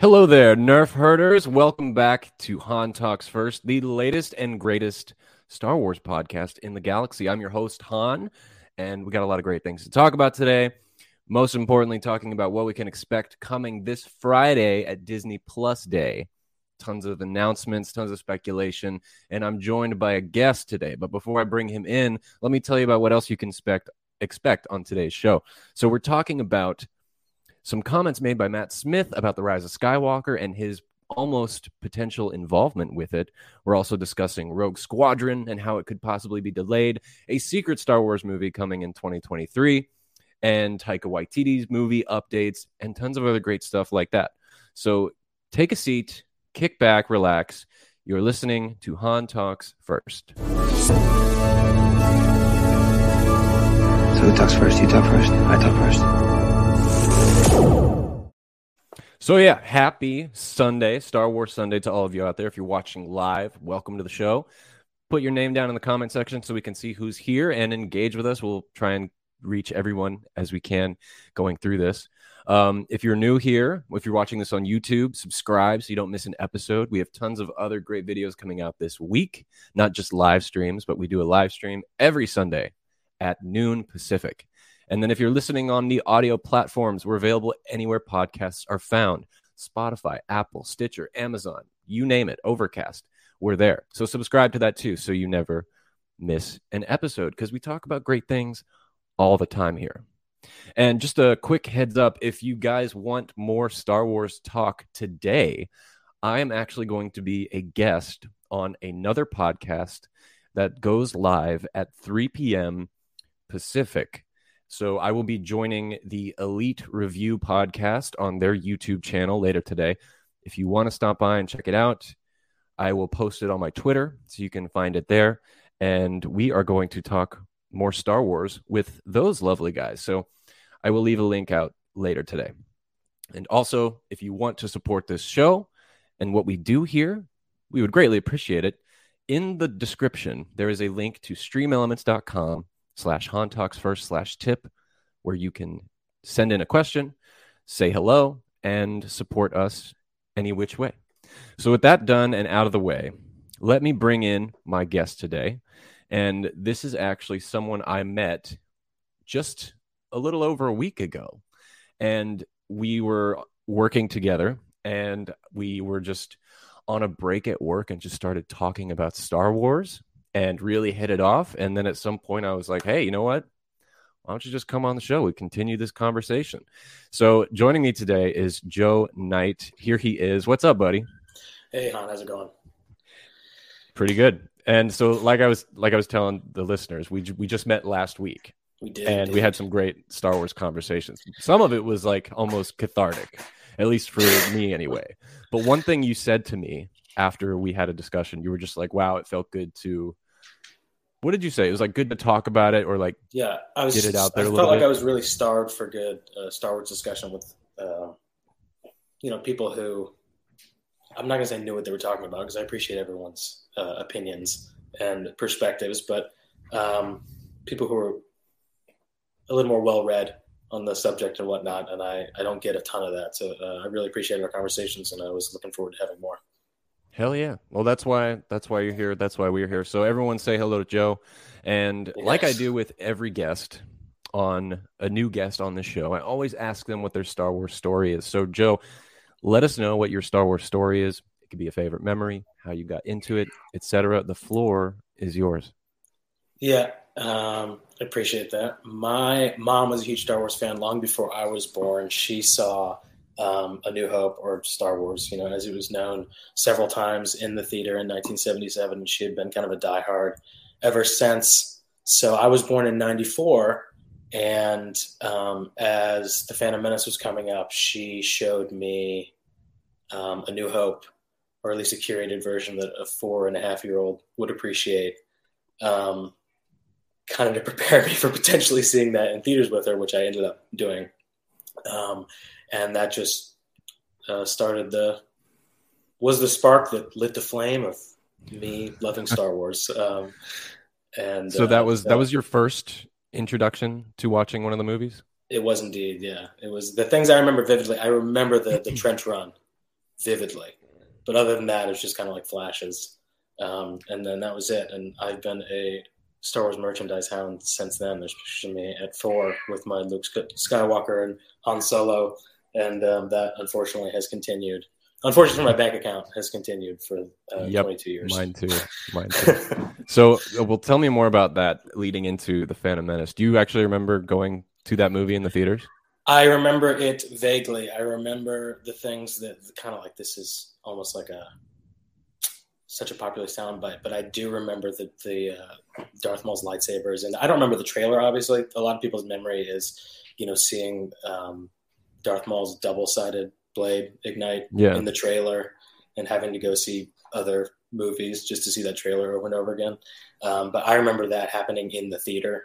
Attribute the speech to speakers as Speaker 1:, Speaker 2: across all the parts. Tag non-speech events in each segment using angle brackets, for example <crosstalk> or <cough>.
Speaker 1: Hello there, Nerf herders. Welcome back to Han Talks First, the latest and greatest Star Wars podcast in the galaxy. I'm your host, Han, and we got a lot of great things to talk about today. Most importantly, talking about what we can expect coming this Friday at Disney Plus Day. Tons of announcements, tons of speculation, and I'm joined by a guest today. But before I bring him in, let me tell you about what else you can expect expect on today's show. So we're talking about some comments made by Matt Smith about the rise of Skywalker and his almost potential involvement with it. We're also discussing Rogue Squadron and how it could possibly be delayed, a secret Star Wars movie coming in 2023, and Taika Waititi's movie updates, and tons of other great stuff like that. So take a seat, kick back, relax. You're listening to Han Talks First.
Speaker 2: So who talks first? You talk first. I talk first.
Speaker 1: So yeah, happy Sunday, Star Wars Sunday to all of you out there. If you're watching live, welcome to the show. Put your name down in the comment section so we can see who's here and engage with us. We'll try and reach everyone as we can going through this. Um, if you're new here, if you're watching this on YouTube, subscribe so you don't miss an episode. We have tons of other great videos coming out this week, not just live streams, but we do a live stream every Sunday at noon Pacific. And then if you're listening on the audio platforms, we're available anywhere podcasts are found Spotify, Apple, Stitcher, Amazon, you name it, Overcast. We're there. So subscribe to that too so you never miss an episode because we talk about great things all the time here. And just a quick heads up if you guys want more Star Wars talk today, I am actually going to be a guest on another podcast that goes live at 3 p.m. Pacific. So I will be joining the Elite Review podcast on their YouTube channel later today. If you want to stop by and check it out, I will post it on my Twitter so you can find it there. And we are going to talk more Star Wars with those lovely guys. So I will leave a link out later today. And also, if you want to support this show and what we do here, we would greatly appreciate it. In the description, there is a link to streamelements.com slash Talks First slash tip, where you can send in a question, say hello, and support us any which way. So, with that done and out of the way, let me bring in my guest today. And this is actually someone I met just a little over a week ago. And we were working together and we were just on a break at work and just started talking about Star Wars and really hit it off. And then at some point, I was like, hey, you know what? Why don't you just come on the show? We continue this conversation. So joining me today is Joe Knight. Here he is. What's up, buddy?
Speaker 3: Hey, Han, how's it going?
Speaker 1: Pretty good. And so, like I was, like I was telling the listeners, we we just met last week.
Speaker 3: We did,
Speaker 1: and we had some great Star Wars conversations. Some of it was like almost cathartic, at least for me anyway. But one thing you said to me after we had a discussion, you were just like, "Wow, it felt good to." What did you say? It was like good to talk about it, or like
Speaker 3: yeah, I was
Speaker 1: get it out there.
Speaker 3: I felt like
Speaker 1: bit?
Speaker 3: I was really starved for good uh, Star Wars discussion with, uh, you know, people who I'm not gonna say knew what they were talking about because I appreciate everyone's uh, opinions and perspectives, but um, people who are a little more well read on the subject and whatnot, and I I don't get a ton of that, so uh, I really appreciated our conversations, and I was looking forward to having more.
Speaker 1: Hell yeah! Well, that's why that's why you're here. That's why we're here. So everyone say hello to Joe, and like I do with every guest on a new guest on the show, I always ask them what their Star Wars story is. So Joe, let us know what your Star Wars story is. It could be a favorite memory, how you got into it, etc. The floor is yours.
Speaker 3: Yeah, um, I appreciate that. My mom was a huge Star Wars fan long before I was born. She saw um, A New Hope or Star Wars, you know, as it was known, several times in the theater in 1977. She had been kind of a diehard ever since. So I was born in '94, and um, as The Phantom Menace was coming up, she showed me um, A New Hope, or at least a curated version that a four and a half year old would appreciate. Um, kind of to prepare <laughs> me for potentially seeing that in theaters with her, which I ended up doing. Um, and that just uh, started the was the spark that lit the flame of me loving Star Wars. Um, and
Speaker 1: So
Speaker 3: uh,
Speaker 1: that was that was your first introduction to watching one of the movies.
Speaker 3: it was indeed yeah it was the things I remember vividly. I remember the the <clears throat> trench run vividly. But other than that, it's just kind of like flashes. Um, and then that was it. And I've been a Star Wars merchandise hound since then. There's pictures of me at four with my Luke Skywalker and Han Solo, and um, that unfortunately has continued. Unfortunately, my bank account has continued for uh, yep, 22 years.
Speaker 1: Mine too. Mine too. <laughs> so, uh, well, tell me more about that leading into the Phantom Menace. Do you actually remember going to that movie in the theaters?
Speaker 3: I remember it vaguely. I remember the things that kind of like this is almost like a such a popular soundbite, but I do remember the the uh, Darth Maul's lightsabers, and I don't remember the trailer. Obviously, a lot of people's memory is, you know, seeing um, Darth Maul's double sided blade ignite yeah. in the trailer, and having to go see other movies just to see that trailer over and over again. Um, but I remember that happening in the theater,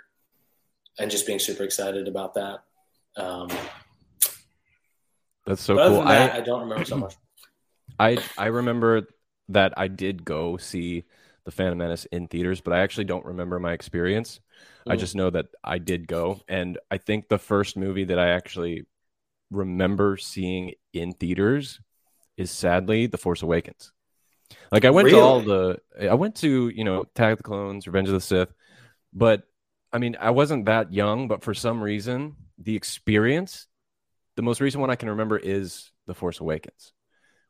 Speaker 3: and just being super excited about that. Um,
Speaker 1: That's so cool.
Speaker 3: That, I, I don't remember so much. <clears throat>
Speaker 1: I I remember that I did go see the Phantom Menace in theaters, but I actually don't remember my experience. Mm. I just know that I did go, and I think the first movie that I actually remember seeing in theaters is sadly The Force Awakens. Like I went really? to all the, I went to you know Attack of the Clones, Revenge of the Sith, but I mean I wasn't that young, but for some reason the experience, the most recent one I can remember is The Force Awakens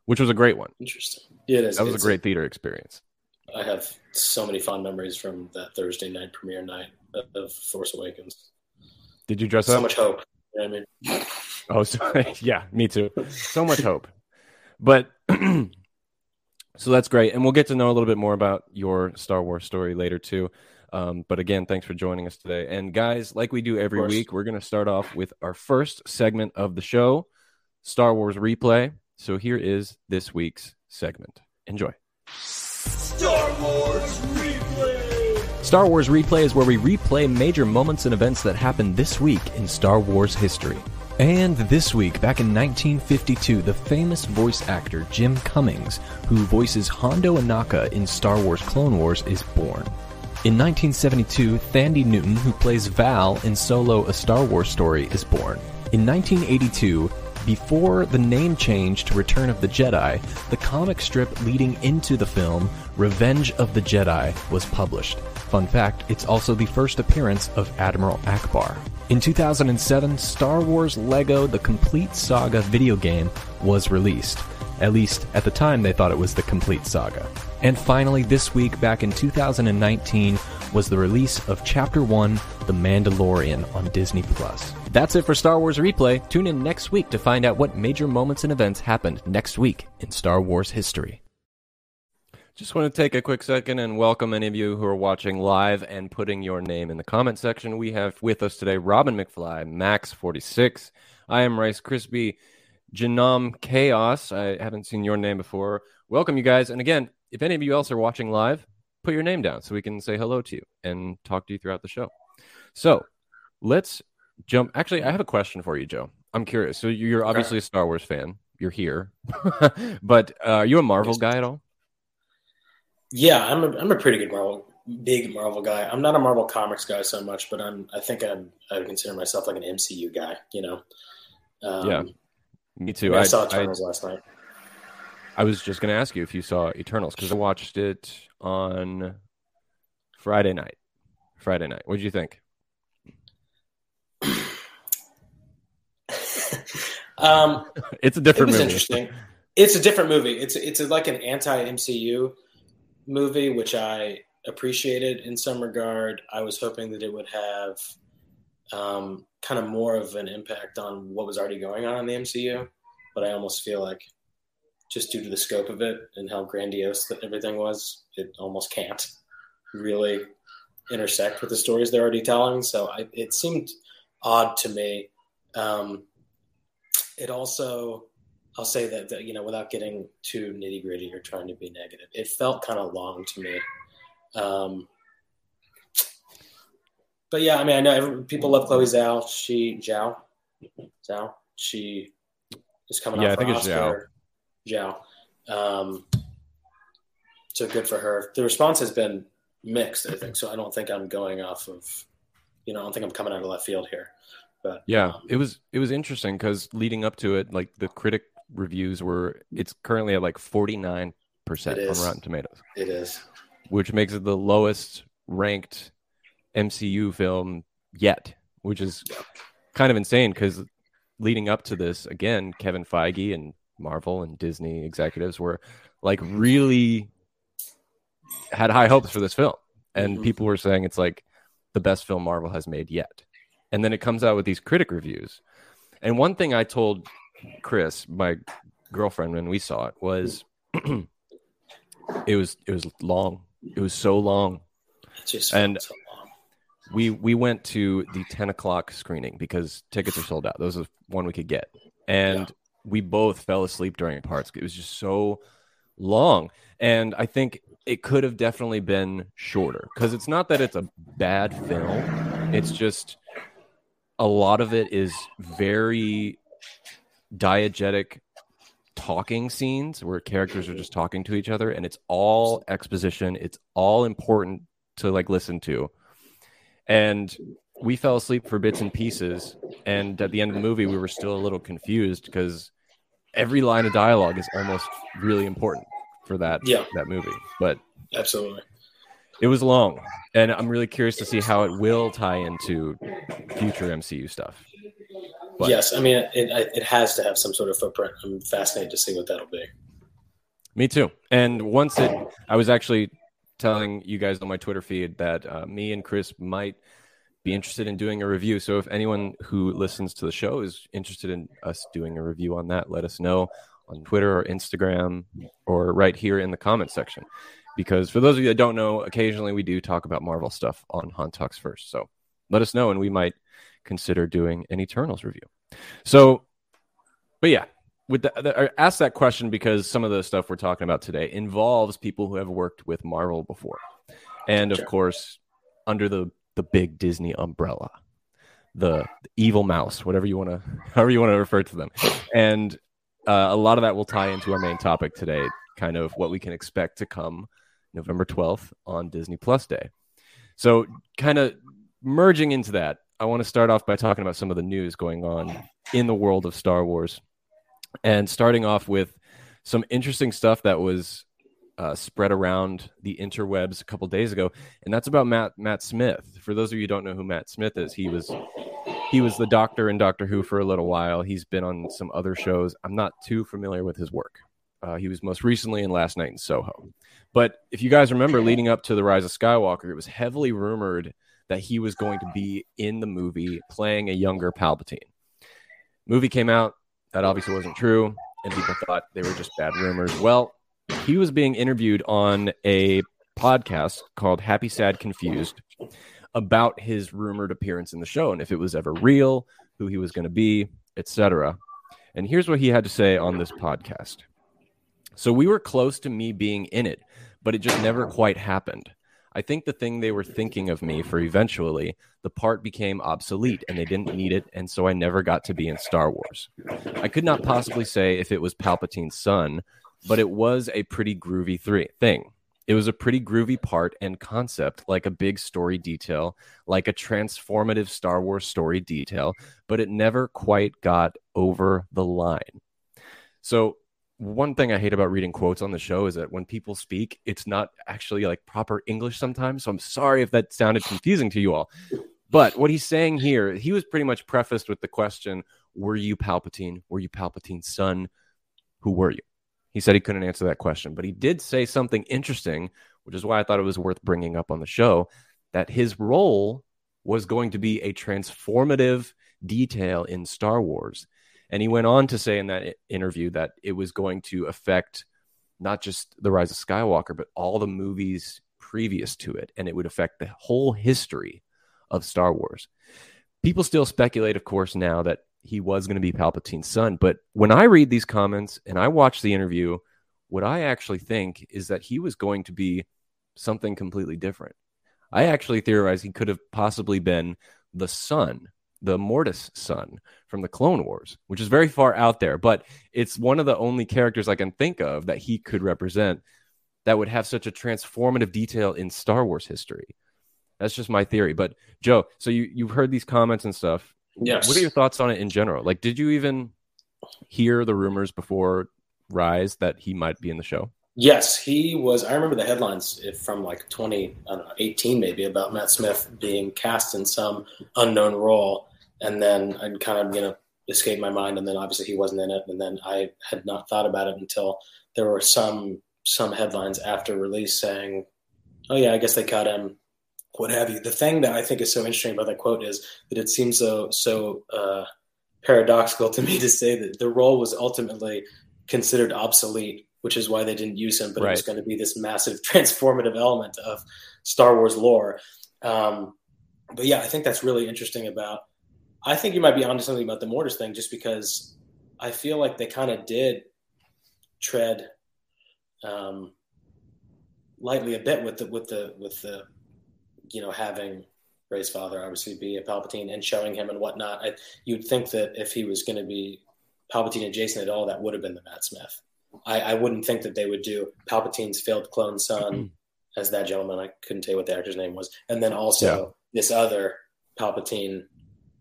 Speaker 1: which was a great one.
Speaker 3: Interesting. Yeah, it is.
Speaker 1: That was a great theater experience.
Speaker 3: I have so many fond memories from that Thursday night premiere night of Force Awakens.
Speaker 1: Did you dress
Speaker 3: so
Speaker 1: up?
Speaker 3: So much hope. You know I mean? <laughs>
Speaker 1: Oh, so, <laughs> yeah, me too. So much hope. But <clears throat> so that's great. And we'll get to know a little bit more about your Star Wars story later too. Um, but again, thanks for joining us today. And guys, like we do every week, we're going to start off with our first segment of the show Star Wars Replay. So here is this week's segment. Enjoy.
Speaker 4: Star Wars Replay.
Speaker 5: Star Wars Replay is where we replay major moments and events that happened this week in Star Wars history. And this week, back in 1952, the famous voice actor Jim Cummings, who voices Hondo Ohnaka in Star Wars Clone Wars, is born. In 1972, Thandi Newton, who plays Val in Solo A Star Wars Story, is born. In 1982, before the name change to Return of the Jedi, the comic strip leading into the film, Revenge of the Jedi, was published. Fun fact, it's also the first appearance of Admiral Ackbar. In 2007, Star Wars Lego The Complete Saga video game was released. At least, at the time, they thought it was the complete saga. And finally, this week, back in 2019, was the release of Chapter 1 The Mandalorian on Disney Plus. That's it for Star Wars Replay. Tune in next week to find out what major moments and events happened next week in Star Wars history.
Speaker 1: Just want to take a quick second and welcome any of you who are watching live and putting your name in the comment section. We have with us today Robin McFly, Max46. I am Rice Crispy, Janam Chaos. I haven't seen your name before. Welcome, you guys. And again, if any of you else are watching live, put your name down so we can say hello to you and talk to you throughout the show. So let's jump. Actually, I have a question for you, Joe. I'm curious. So you're obviously a Star Wars fan. You're here, <laughs> but uh, are you a Marvel guy at all?
Speaker 3: Yeah, I'm a, I'm a pretty good Marvel, big Marvel guy. I'm not a Marvel comics guy so much, but I'm I think I'm I would consider myself like an MCU guy. You know.
Speaker 1: Um, yeah, me too.
Speaker 3: I, I saw Eternals I, last night.
Speaker 1: I was just going to ask you if you saw Eternals because I watched it on Friday night. Friday night. What did you think?
Speaker 3: Um, <laughs>
Speaker 1: it's a different.
Speaker 3: It was
Speaker 1: movie.
Speaker 3: interesting. It's a different movie. It's it's like an anti MCU movie, which I appreciated in some regard. I was hoping that it would have um, kind of more of an impact on what was already going on in the MCU, but I almost feel like just due to the scope of it and how grandiose that everything was, it almost can't really intersect with the stories they're already telling. So I, it seemed odd to me. Um, it also, I'll say that, that, you know, without getting too nitty gritty or trying to be negative, it felt kind of long to me. Um, but yeah, I mean, I know every, people love Chloe Zhao. She Zhao, Zhao. She is coming
Speaker 1: yeah,
Speaker 3: out
Speaker 1: for I think Oscar.
Speaker 3: It's Zhao. Zhao. Um, so good for her. The response has been mixed, I think. So I don't think I'm going off of, you know, I don't think I'm coming out of left field here. But
Speaker 1: yeah, um, it was it was interesting because leading up to it, like the critic reviews were it's currently at like 49% on Rotten Tomatoes.
Speaker 3: It is.
Speaker 1: Which makes it the lowest ranked MCU film yet, which is kind of insane because leading up to this, again, Kevin Feige and Marvel and Disney executives were like really had high hopes for this film. And mm-hmm. people were saying it's like the best film Marvel has made yet. And then it comes out with these critic reviews. And one thing I told Chris, my girlfriend, when we saw it was <clears throat> it was it was long. It was so long.
Speaker 3: Just
Speaker 1: and
Speaker 3: so long.
Speaker 1: we we went to the 10 o'clock screening because tickets are sold out. Those are one we could get. And yeah. we both fell asleep during parts. It was just so long. And I think it could have definitely been shorter because it's not that it's a bad film. It's just a lot of it is very diegetic talking scenes where characters are just talking to each other and it's all exposition. It's all important to like listen to. And we fell asleep for bits and pieces and at the end of the movie we were still a little confused because every line of dialogue is almost really important for that
Speaker 3: yeah.
Speaker 1: that movie. But
Speaker 3: absolutely
Speaker 1: it was long and i'm really curious to see how it will tie into future mcu stuff
Speaker 3: but, yes, I mean it, it has to have some sort of footprint. I'm fascinated to see what that'll be.
Speaker 1: Me too. And once it, I was actually telling you guys on my Twitter feed that uh, me and Chris might be interested in doing a review. So if anyone who listens to the show is interested in us doing a review on that, let us know on Twitter or Instagram or right here in the comment section. Because for those of you that don't know, occasionally we do talk about Marvel stuff on Talks First. So let us know and we might consider doing an Eternals review. So, but yeah, with the, the, I asked that question because some of the stuff we're talking about today involves people who have worked with Marvel before, and of course, under the the big Disney umbrella, the, the evil mouse, whatever you want to, <laughs> however you want to refer to them, and uh, a lot of that will tie into our main topic today, kind of what we can expect to come November twelfth on Disney Plus Day. So, kind of merging into that, I want to start off by talking about some of the news going on in the world of Star Wars, and starting off with some interesting stuff that was uh, spread around the interwebs a couple days ago, and that's about Matt Matt Smith. For those of you who don't know who Matt Smith is, he was he was the Doctor in Doctor Who for a little while. He's been on some other shows. I'm not too familiar with his work. Uh, he was most recently in Last Night in Soho. But if you guys remember, leading up to the Rise of Skywalker, it was heavily rumored that he was going to be in the movie playing a younger Palpatine. Movie came out, that obviously wasn't true, and people thought they were just bad rumors. Well, he was being interviewed on a podcast called Happy Sad Confused about his rumored appearance in the show and if it was ever real, who he was going to be, etc. And here's what he had to say on this podcast. So we were close to me being in it, but it just never quite happened. I think the thing they were thinking of me for eventually, the part became obsolete and they didn't need it. And so I never got to be in Star Wars. I could not possibly say if it was Palpatine's son, but it was a pretty groovy three thing. It was a pretty groovy part and concept, like a big story detail, like a transformative Star Wars story detail, but it never quite got over the line. So one thing I hate about reading quotes on the show is that when people speak, it's not actually like proper English sometimes. So I'm sorry if that sounded confusing to you all. But what he's saying here, he was pretty much prefaced with the question Were you Palpatine? Were you Palpatine's son? Who were you? He said he couldn't answer that question, but he did say something interesting, which is why I thought it was worth bringing up on the show that his role was going to be a transformative detail in Star Wars and he went on to say in that interview that it was going to affect not just The Rise of Skywalker, but all the movies previous to it. And it would affect the whole history of Star Wars. People still speculate, of course, now that he was going to be Palpatine's son. But when I read these comments and I watch the interview, what I actually think is that he was going to be something completely different. I actually theorize he could have possibly been the son the Mortis son from the Clone Wars, which is very far out there, but it's one of the only characters I can think of that he could represent that would have such a transformative detail in Star Wars history. That's just my theory. But Joe, so you you've heard these comments and stuff.
Speaker 3: Yes.
Speaker 1: What are your thoughts on it in general? Like, did you even hear the rumors before Rise that he might be in the show?
Speaker 3: Yes, he was. I remember the headlines from like 20, I don't know, 18 maybe about Matt Smith being cast in some unknown role. And then I'd kind of, you know, escape my mind. And then obviously he wasn't in it. And then I had not thought about it until there were some some headlines after release saying, oh, yeah, I guess they cut him, what have you. The thing that I think is so interesting about that quote is that it seems so, so uh, paradoxical to me to say that the role was ultimately considered obsolete which is why they didn't use him. But right. it was going to be this massive <laughs> transformative element of Star Wars lore. Um, but yeah, I think that's really interesting about. I think you might be onto something about the Mortis thing, just because I feel like they kind of did tread um, lightly a bit with the with the with the you know having Rey's father obviously be a Palpatine and showing him and whatnot. I, you'd think that if he was going to be Palpatine adjacent at all, that would have been the Matt Smith. I, I wouldn't think that they would do Palpatine's failed clone son mm-hmm. as that gentleman. I couldn't tell you what the actor's name was, and then also yeah. this other Palpatine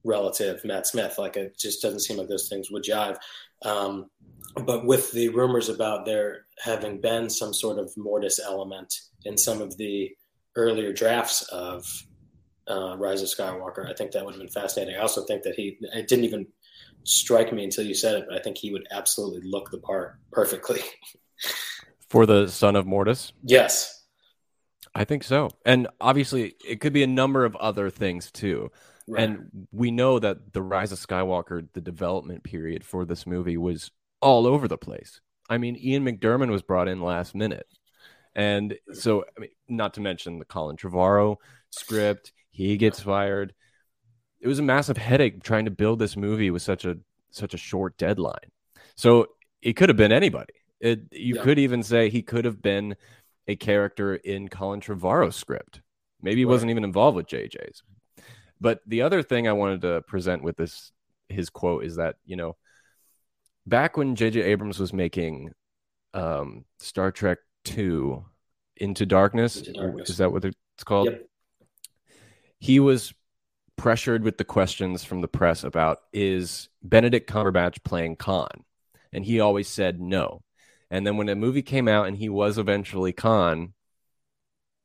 Speaker 3: relative, Matt Smith. Like it just doesn't seem like those things would jive. Um, but with the rumors about there having been some sort of Mortis element in some of the earlier drafts of uh, Rise of Skywalker, I think that would have been fascinating. I also think that he it didn't even strike me until you said it, but I think he would absolutely look the part perfectly. <laughs>
Speaker 1: For the son of Mortis?
Speaker 3: Yes.
Speaker 1: I think so. And obviously, it could be a number of other things too. Right. And we know that the Rise of Skywalker, the development period for this movie was all over the place. I mean, Ian McDiarmid was brought in last minute. And so, I mean, not to mention the Colin Trevorrow script, he gets fired it was a massive headache trying to build this movie with such a such a short deadline. So it could have been anybody. It, you yeah. could even say he could have been a character in Colin Trevorrow's script. Maybe he right. wasn't even involved with JJ's. But the other thing I wanted to present with this his quote is that you know back when JJ Abrams was making um, Star Trek Two Into Darkness, Into Darkness, is that what it's called? Yep. He was pressured with the questions from the press about is Benedict Cumberbatch playing Khan? And he always said no. And then when the movie came out and he was eventually Khan,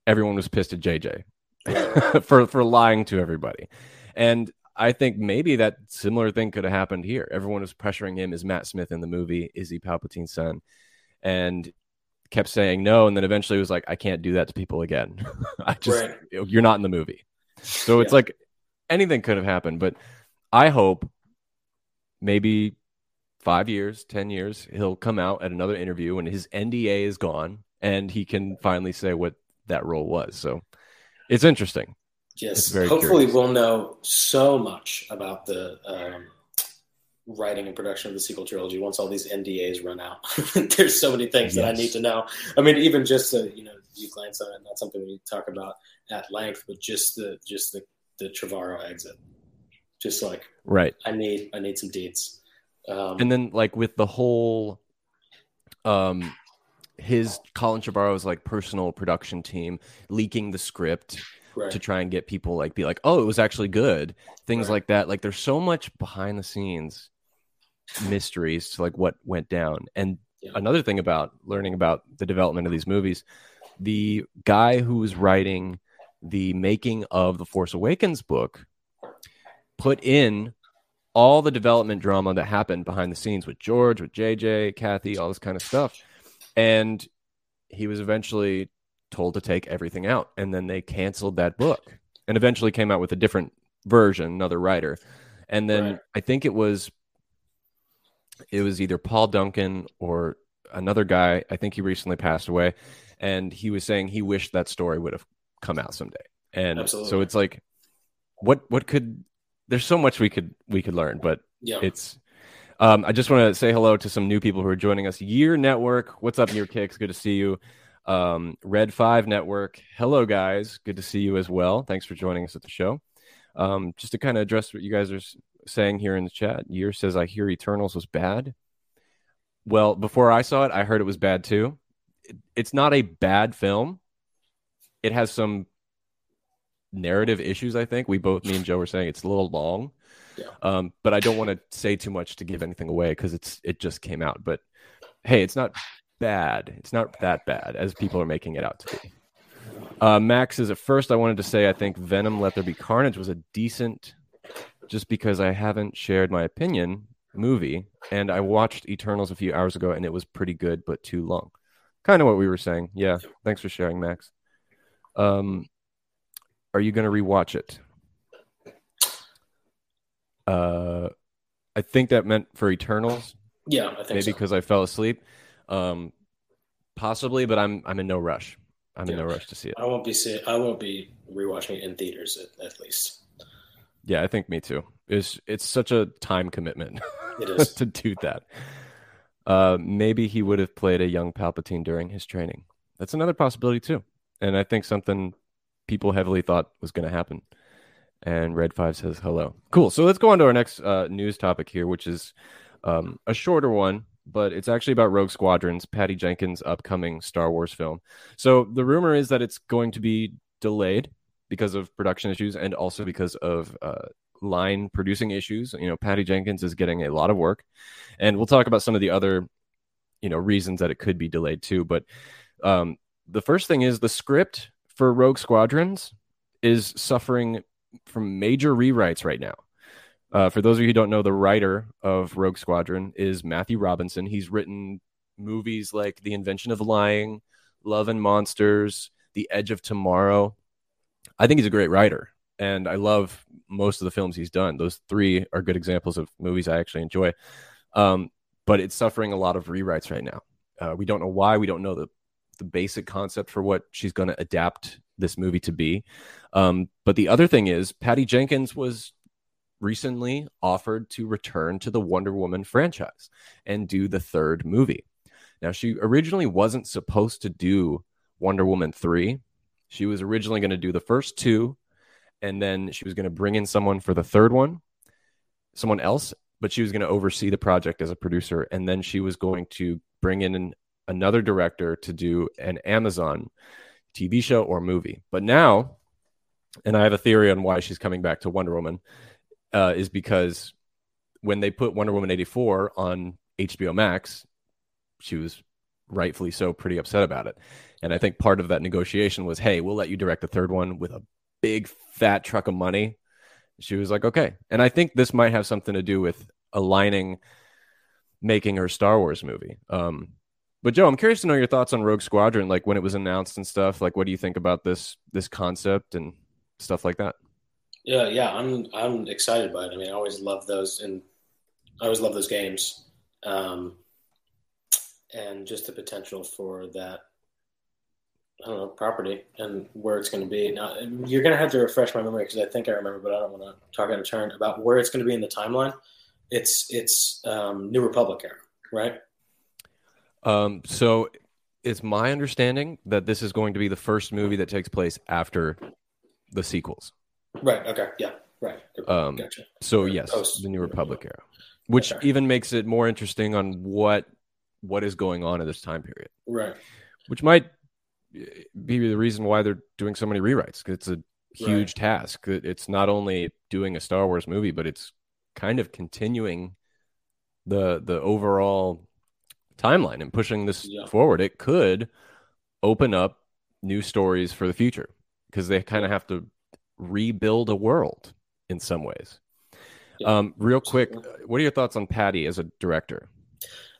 Speaker 1: everyone was pissed at JJ <laughs> for for lying to everybody. And I think maybe that similar thing could have happened here. Everyone was pressuring him is Matt Smith in the movie? Is he Palpatine's son? And kept saying no and then eventually was like I can't do that to people again. <laughs> I just right. you're not in the movie. So yeah. it's like anything could have happened. But I hope maybe five years, 10 years, he'll come out at another interview and his NDA is gone and he can finally say what that role was. So it's interesting.
Speaker 3: Yes. It's Hopefully, curious. we'll know so much about the um, writing and production of the sequel trilogy once all these NDAs run out. <laughs> There's so many things yes. that I need to know. I mean, even just to, you know, you glance on it, not something we talk about at length, but just the just the the Trevorrow exit. Just like
Speaker 1: right,
Speaker 3: I need I need some deets.
Speaker 1: Um, and then like with the whole, um, his Colin Trevorrow's like personal production team leaking the script right. to try and get people like be like, oh, it was actually good. Things right. like that. Like there's so much behind the scenes mysteries to like what went down. And yeah. another thing about learning about the development of these movies, the guy who was writing the making of the Force Awakens book put in all the development drama that happened behind the scenes with George, with JJ, Kathy, all this kind of stuff. And he was eventually told to take everything out. And then they canceled that book and eventually came out with a different version, another writer. And then right. I think it was it was either Paul Duncan or another guy. I think he recently passed away. And he was saying he wished that story would have come out someday. And Absolutely. so it's like, what what could? There's so much we could we could learn, but yeah. it's. Um, I just want to say hello to some new people who are joining us. Year Network, what's up, Year Kicks? Good to see you. Um, Red Five Network, hello guys, good to see you as well. Thanks for joining us at the show. Um, just to kind of address what you guys are saying here in the chat, Year says I hear Eternals was bad. Well, before I saw it, I heard it was bad too. It's not a bad film it has some narrative issues. I think we both, me and Joe, were saying it's a little long.
Speaker 3: Yeah.
Speaker 1: Um, but I don't want to say too much to give anything away because it's it just came out. But hey, it's not bad. It's not that bad as people are making it out to be. Uh, Max is at first. I wanted to say I think Venom: Let There Be Carnage was a decent, just because I haven't shared my opinion movie, and I watched Eternals a few hours ago, and it was pretty good, but too long. Kind of what we were saying. Yeah. Thanks for sharing, Max. Um, are you going to rewatch it? Uh, I think that meant for Eternals,
Speaker 3: Yeah, I think
Speaker 1: maybe
Speaker 3: so.
Speaker 1: because I fell asleep. Um, possibly, but I'm I'm in no rush. I'm in no rush to see it.
Speaker 3: I won't be see- I won't be rewatching it in theaters at, at least.
Speaker 1: Yeah, I think me too. It's it's such a time commitment
Speaker 3: It <laughs> is.
Speaker 1: to do that. Uh, maybe he would have played a young Palpatine during his training. That's another possibility too, and I think something people heavily thought was going to happen. And Red Five says hello. Cool. So let's go on to our next uh, news topic here, which is um, a shorter one, but it's actually about Rogue Squadrons, Patty Jenkins' upcoming Star Wars film. So the rumor is that it's going to be delayed because of production issues and also because of uh, line producing issues. You know, Patty Jenkins is getting a lot of work, and we'll talk about some of the other, you know, reasons that it could be delayed too. But um, the first thing is the script for Rogue Squadrons is suffering from major rewrites right now. Uh, for those of you who don't know, the writer of Rogue Squadron is Matthew Robinson. He's written movies like The Invention of Lying, Love and Monsters, The Edge of Tomorrow. I think he's a great writer, and I love most of the films he's done. Those three are good examples of movies I actually enjoy. Um, but it's suffering a lot of rewrites right now. Uh, we don't know why. We don't know the the basic concept for what she's going to adapt this movie to be. Um, but the other thing is, Patty Jenkins was recently offered to return to the Wonder Woman franchise and do the third movie. Now, she originally wasn't supposed to do Wonder Woman 3. She was originally going to do the first two, and then she was going to bring in someone for the third one, someone else, but she was going to oversee the project as a producer. And then she was going to bring in an, another director to do an Amazon TV show or movie. But now, and I have a theory on why she's coming back to Wonder Woman, uh, is because when they put Wonder Woman 84 on HBO Max, she was rightfully so pretty upset about it. And I think part of that negotiation was, hey, we'll let you direct the third one with a big fat truck of money. She was like, okay. And I think this might have something to do with aligning making her Star Wars movie. Um, but Joe, I'm curious to know your thoughts on Rogue Squadron, like when it was announced and stuff. Like, what do you think about this this concept and stuff like that?
Speaker 3: Yeah, yeah, I'm I'm excited by it. I mean, I always love those, and I always love those games, um, and just the potential for that. I don't know property and where it's going to be. Now you're going to have to refresh my memory because I think I remember, but I don't want to talk out of turn about where it's going to be in the timeline. It's it's um, New Republic era, right?
Speaker 1: Um, so it's my understanding that this is going to be the first movie that takes place after the sequels.
Speaker 3: Right. Okay. Yeah. Right.
Speaker 1: Um,
Speaker 3: gotcha.
Speaker 1: So yes,
Speaker 3: post-
Speaker 1: the New Republic era, which
Speaker 3: Okay.
Speaker 1: even makes it more interesting on what what is going on at this time period,
Speaker 3: Right.
Speaker 1: which might be the reason why they're doing so many rewrites. 'cause it's a huge task. It's not only doing a Star Wars movie, but it's kind of continuing the the overall timeline and pushing this
Speaker 3: Yeah.
Speaker 1: forward. It could open up new stories for the future because they kind of have to rebuild a world in some ways.
Speaker 3: Yeah.
Speaker 1: Um, real quick, what are your thoughts on Patty as a director?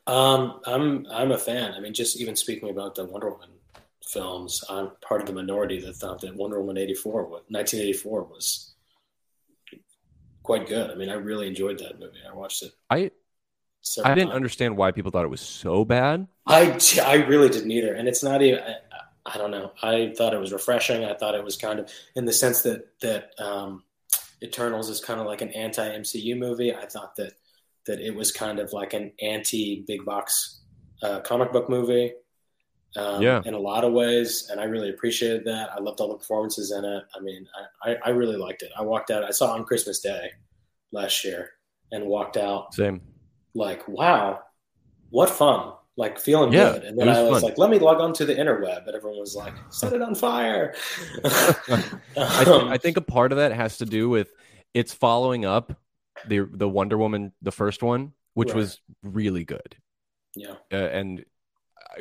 Speaker 3: Um, I'm I'm a fan. I mean, just even speaking about the Wonder Woman films, I'm part of the minority that thought that Wonder Woman 84, wa- 1984 was quite good. I mean, I really enjoyed that movie. I watched it.
Speaker 1: I
Speaker 3: several
Speaker 1: I didn't understand why people thought it was so bad.
Speaker 3: I I really didn't either, and it's not even. I, I don't know. I thought it was refreshing. I thought it was kind of in the sense that that um, Eternals is kind of like an anti MCU movie. I thought that that it was kind of like an anti big box uh, comic book movie. Um,
Speaker 1: Yeah.
Speaker 3: in a lot of ways, and I really appreciated that. I loved all the performances in it. I mean, I, I, I really liked it. I walked out. I saw it on Christmas Day last year, and walked out
Speaker 1: Same.
Speaker 3: Like, wow, what fun. Like feeling
Speaker 1: Yeah,
Speaker 3: good. And then
Speaker 1: was
Speaker 3: I was
Speaker 1: fun.
Speaker 3: like, let me log on to the interweb. And everyone was like, set it on fire. <laughs>
Speaker 1: I, th- I think a part of that has to do with it's following up the the Wonder Woman, the first one, which
Speaker 3: Right.
Speaker 1: was really good.
Speaker 3: Yeah.
Speaker 1: uh, and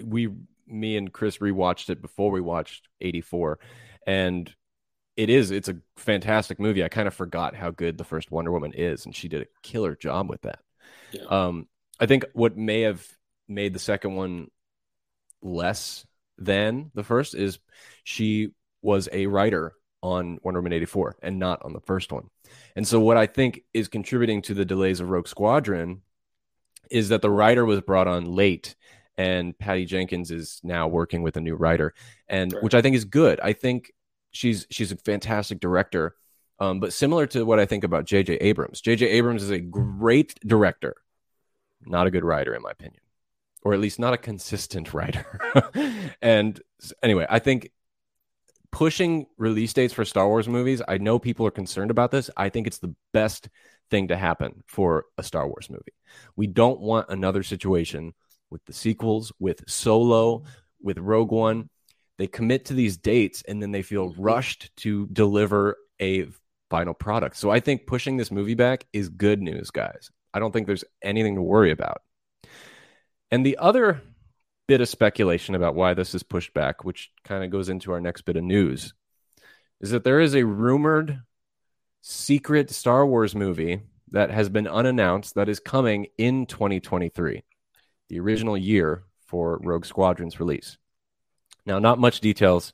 Speaker 1: we me and chris rewatched it before we watched 84 and it is it's a fantastic movie i kind of forgot how good the first wonder woman is and she did a killer job with that
Speaker 3: Yeah.
Speaker 1: um i think what may have made the second one less than the first is she was a writer on wonder woman 84 and not on the first one and so what i think is contributing to the delays of rogue squadron is that the writer was brought on late and Patty Jenkins is now working with a new writer and
Speaker 3: Right.
Speaker 1: which I think is good. I think she's she's a fantastic director. Um, but similar to what I think about JJ Abrams. JJ Abrams is a great director, not a good writer in my opinion. Or at least not a consistent <laughs> writer. and anyway, I think pushing release dates for Star Wars movies, I know people are concerned about this. I think it's the best thing to happen for a Star Wars movie. We don't want another situation with the sequels, with Solo, with Rogue One. They commit to these dates and then they feel rushed to deliver a final product. So I think pushing this movie back is good news, guys. I don't think there's anything to worry about. And the other bit of speculation about why this is pushed back, which kind of goes into our next bit of news, is that there is a rumored secret Star Wars movie that has been unannounced that is coming in 2023, the original year for Rogue Squadron's release. Now, not much details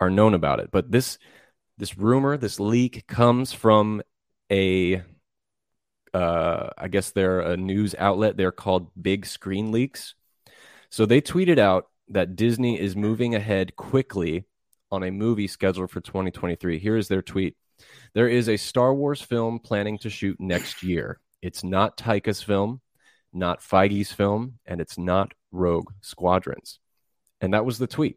Speaker 1: are known about it, but this this rumor, this leak comes from a uh, I guess they're a news outlet. They're called Big Screen Leaks. So they tweeted out that Disney is moving ahead quickly on a movie scheduled for 2023. Here is their tweet. There is a Star Wars film planning to shoot next year. It's not Taika's film, not Feige's film, and it's not Rogue Squadrons. And that was the tweet.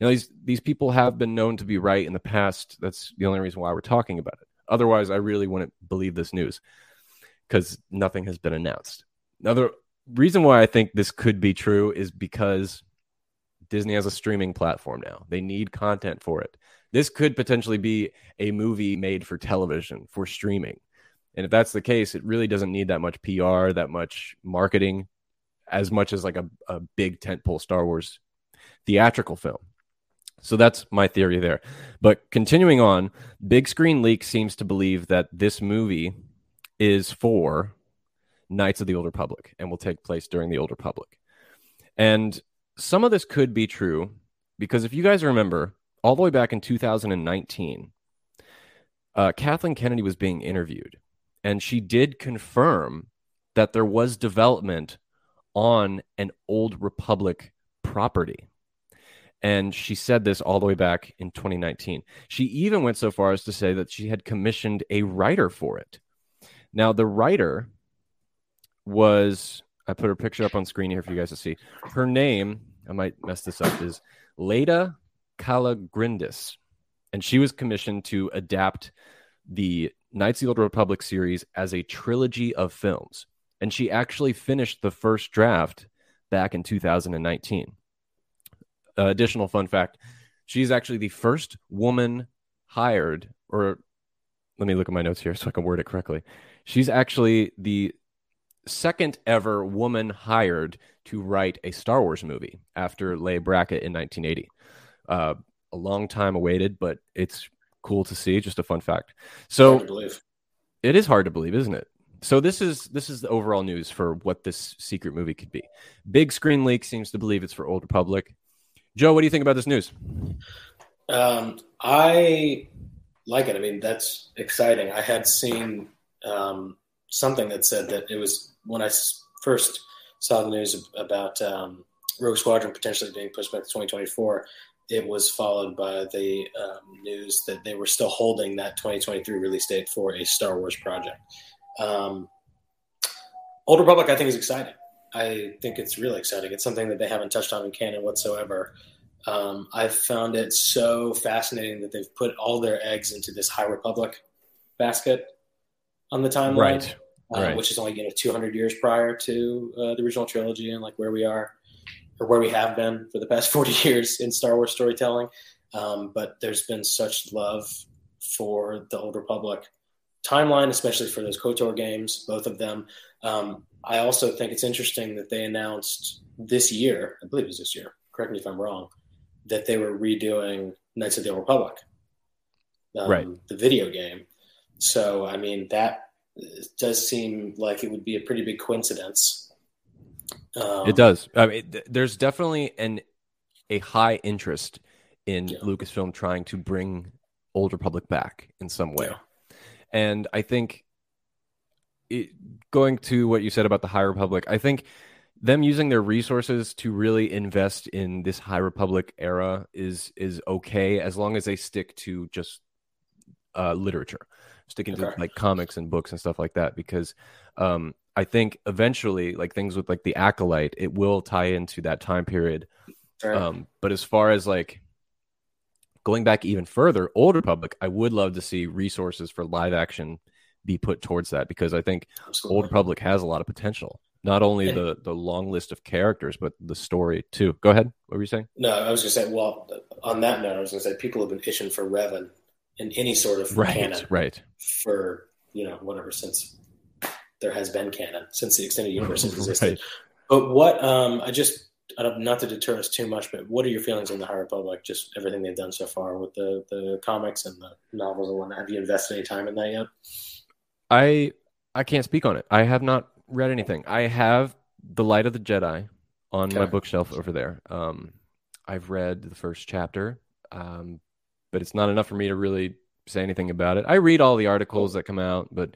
Speaker 1: Know, these these people have been known to be right in the past. That's the only reason why we're talking about it. Otherwise, I really wouldn't believe this news because nothing has been announced. Now, the reason why I think this could be true is because Disney has a streaming platform now. They need content for it. This could potentially be a movie made for television for streaming. And if that's the case, it really doesn't need that much PR, that much marketing, as much as like a, a big tentpole Star Wars theatrical film. So that's my theory there. But continuing on, Big Screen Leak seems to believe that this movie is for Knights of the Old Republic and will take place during the Old Republic. And some of this could be true because if you guys remember, all the way back in 2019, uh, Kathleen Kennedy was being interviewed, and she did confirm that there was development on an Old Republic property. And she said this all the way back in 2019. She even went so far as to say that she had commissioned a writer for it. Now, the writer was, I put her picture up on screen here for you guys to see. Her name, I might mess this up, is Laeta Kalogridis. And she was commissioned to adapt the Knights of the Old Republic series as a trilogy of films. And she actually finished the first draft back in 2019. Uh, additional fun fact she's actually the first woman hired, or let me look at my notes here so I can word it correctly. She's actually the second ever woman hired to write a Star Wars movie after Leigh Brackett in 1980. Uh, a long time awaited, but it's cool to see. Just a fun fact. So
Speaker 3: Hard to believe.
Speaker 1: it is hard to believe, isn't it? So this is this is the overall news for what this secret movie could be. Big Screen Leak seems to believe it's for Old Republic. Joe, what do you think about this news?
Speaker 3: Um, I like it. I mean, that's exciting. I had seen um, something that said that it was when I first saw the news about um, Rogue Squadron potentially being pushed back to 2024. It was followed by the um, news that they were still holding that 2023 release date for a Star Wars project. Um, Old Republic, I think, is exciting. I think it's really exciting. It's something that they haven't touched on in canon whatsoever. Um, I've found it so fascinating that they've put all their eggs into this High Republic basket on the timeline,
Speaker 1: Right,
Speaker 3: uh,
Speaker 1: right.
Speaker 3: which is only you know 200 years prior to uh, the original trilogy and like where we are or where we have been for the past <laughs> 40 years in Star Wars storytelling. Um, but there's been such love for the Old Republic timeline, especially for those KOTOR games, both of them. Um, I also think it's interesting that they announced this year, I believe it was this year, correct me if I'm wrong, that they were redoing Knights of the Old Republic, um,
Speaker 1: right?
Speaker 3: The video game. So, I mean, that does seem like it would be a pretty big coincidence.
Speaker 1: Um, it does. I mean, th- there's definitely an a high interest in yeah. Lucasfilm trying to bring Old Republic back in some way, yeah. and I think it, going to what you said about the High Republic, I think them using their resources to really invest in this High Republic era is is okay as long as they stick to just uh, literature, sticking okay. to like comics and books and stuff like that. Because um, I think eventually, like things with like the acolyte, it will tie into that time period. Sure. Um, but as far as like going back even further, Old Republic, I would love to see resources for live action be put towards that because I think Absolutely. Old Republic has a lot of potential. Not only yeah. the the long list of characters, but the story too. Go ahead. What were you saying?
Speaker 3: No, I was going to say. Well, on that note, I was going to say people have been itching for Revan in any sort of
Speaker 1: right,
Speaker 3: canon,
Speaker 1: right?
Speaker 3: For you know whatever since there has been canon since the extended universe has <laughs> existed. right. But what um, I just not to deter us too much, but what are your feelings on the High Republic? Just everything they've done so far with the the comics and the novels and whatnot. Have you invested any time in that yet?
Speaker 1: I I can't speak on it. I have not read anything. I have The Light of the Jedi on okay. my bookshelf over there. Um, I've read the first chapter, um, but it's not enough for me to really say anything about it. I read all the articles that come out, but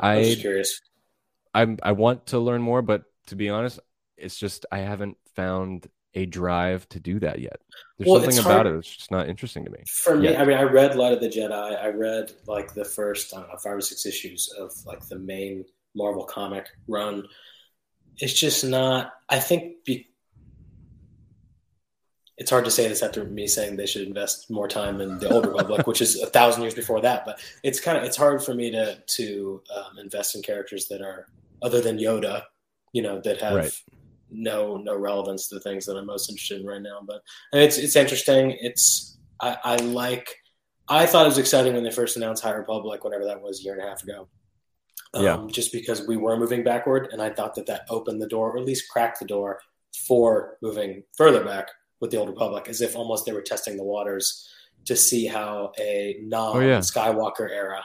Speaker 3: I'm just curious.
Speaker 1: I'm I want to learn more, but to be honest, it's just I haven't found a drive to do that yet. There's well, something about it that's just not interesting to me.
Speaker 3: For me, I mean, I read Light of the Jedi. I read like the first, I don't know, five or six issues of like the main Marvel comic run. It's just not. I think be, it's hard to say this after me saying they should invest more time in the Old Republic, which is a thousand years before that. But it's kind of it's hard for me to to um, invest in characters that are other than Yoda, you know, that have right. No no relevance to the things that I'm most interested in right now. But it's it's interesting. It's I, I like. I thought it was exciting when they first announced High Republic, whenever that was a year and a half ago um, yeah. just because we were moving backward. And I thought that that opened the door, or at least cracked the door for moving further back with the Old Republic, as if almost they were testing the waters to see how a non oh, yeah. Skywalker era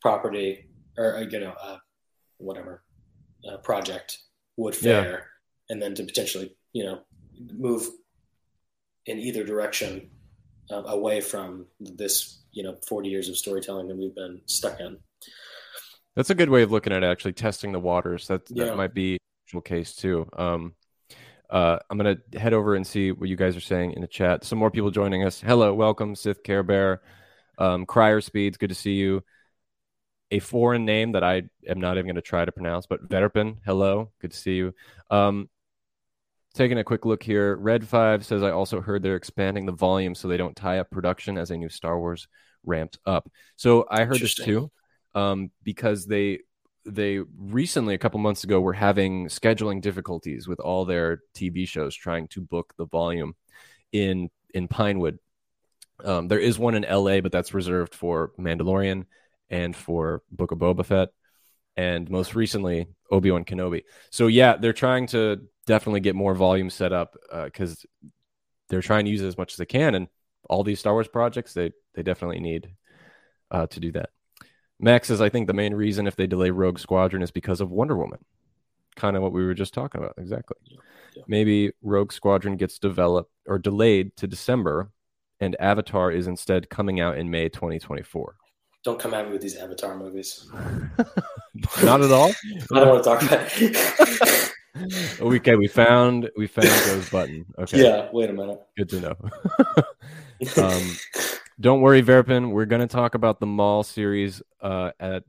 Speaker 3: property or, uh, you know, uh, whatever uh, project would fare. And then to potentially, you know, move in either direction uh, away from this, you know, 40 years of storytelling that we've been stuck in.
Speaker 1: That's a good way of looking at it, actually testing the waters. That yeah. that might be actual case too. Um, uh, I'm gonna head over and see what you guys are saying in the chat. Some more people joining us. Hello, welcome, Sith Care Bear, um, Crier Speeds. Good to see you. A foreign name that I am not even going to try to pronounce, but Verpin. Hello, good to see you. Um, taking a quick look here. Red Five says I also heard they're expanding the volume so they don't tie up production as a new Star Wars ramped up. So I heard this too um, because they they recently a couple months ago were having scheduling difficulties with all their TV shows trying to book the volume in in Pinewood. Um, there is one in LA, but that's reserved for Mandalorian and for Book of Boba Fett, and most recently Obi Wan Kenobi. So yeah, they're trying to definitely get more volume set up because uh, they're trying to use it as much as they can, and all these Star Wars projects they they definitely need uh, to do that. Max says, I think the main reason if they delay Rogue Squadron is because of Wonder Woman. Kind of what we were just talking about. Exactly. Yeah. Maybe Rogue Squadron gets developed or delayed to December and Avatar is instead coming out in May 2024.
Speaker 3: Don't come at me with these Avatar movies. <laughs>
Speaker 1: Not at all. <laughs>
Speaker 3: I don't want to talk about it. <laughs>
Speaker 1: okay, we found we found Joe's button. Okay.
Speaker 3: Yeah, wait a minute.
Speaker 1: Good to know. um, don't worry, Verpin. We're going to talk about the mall series uh, at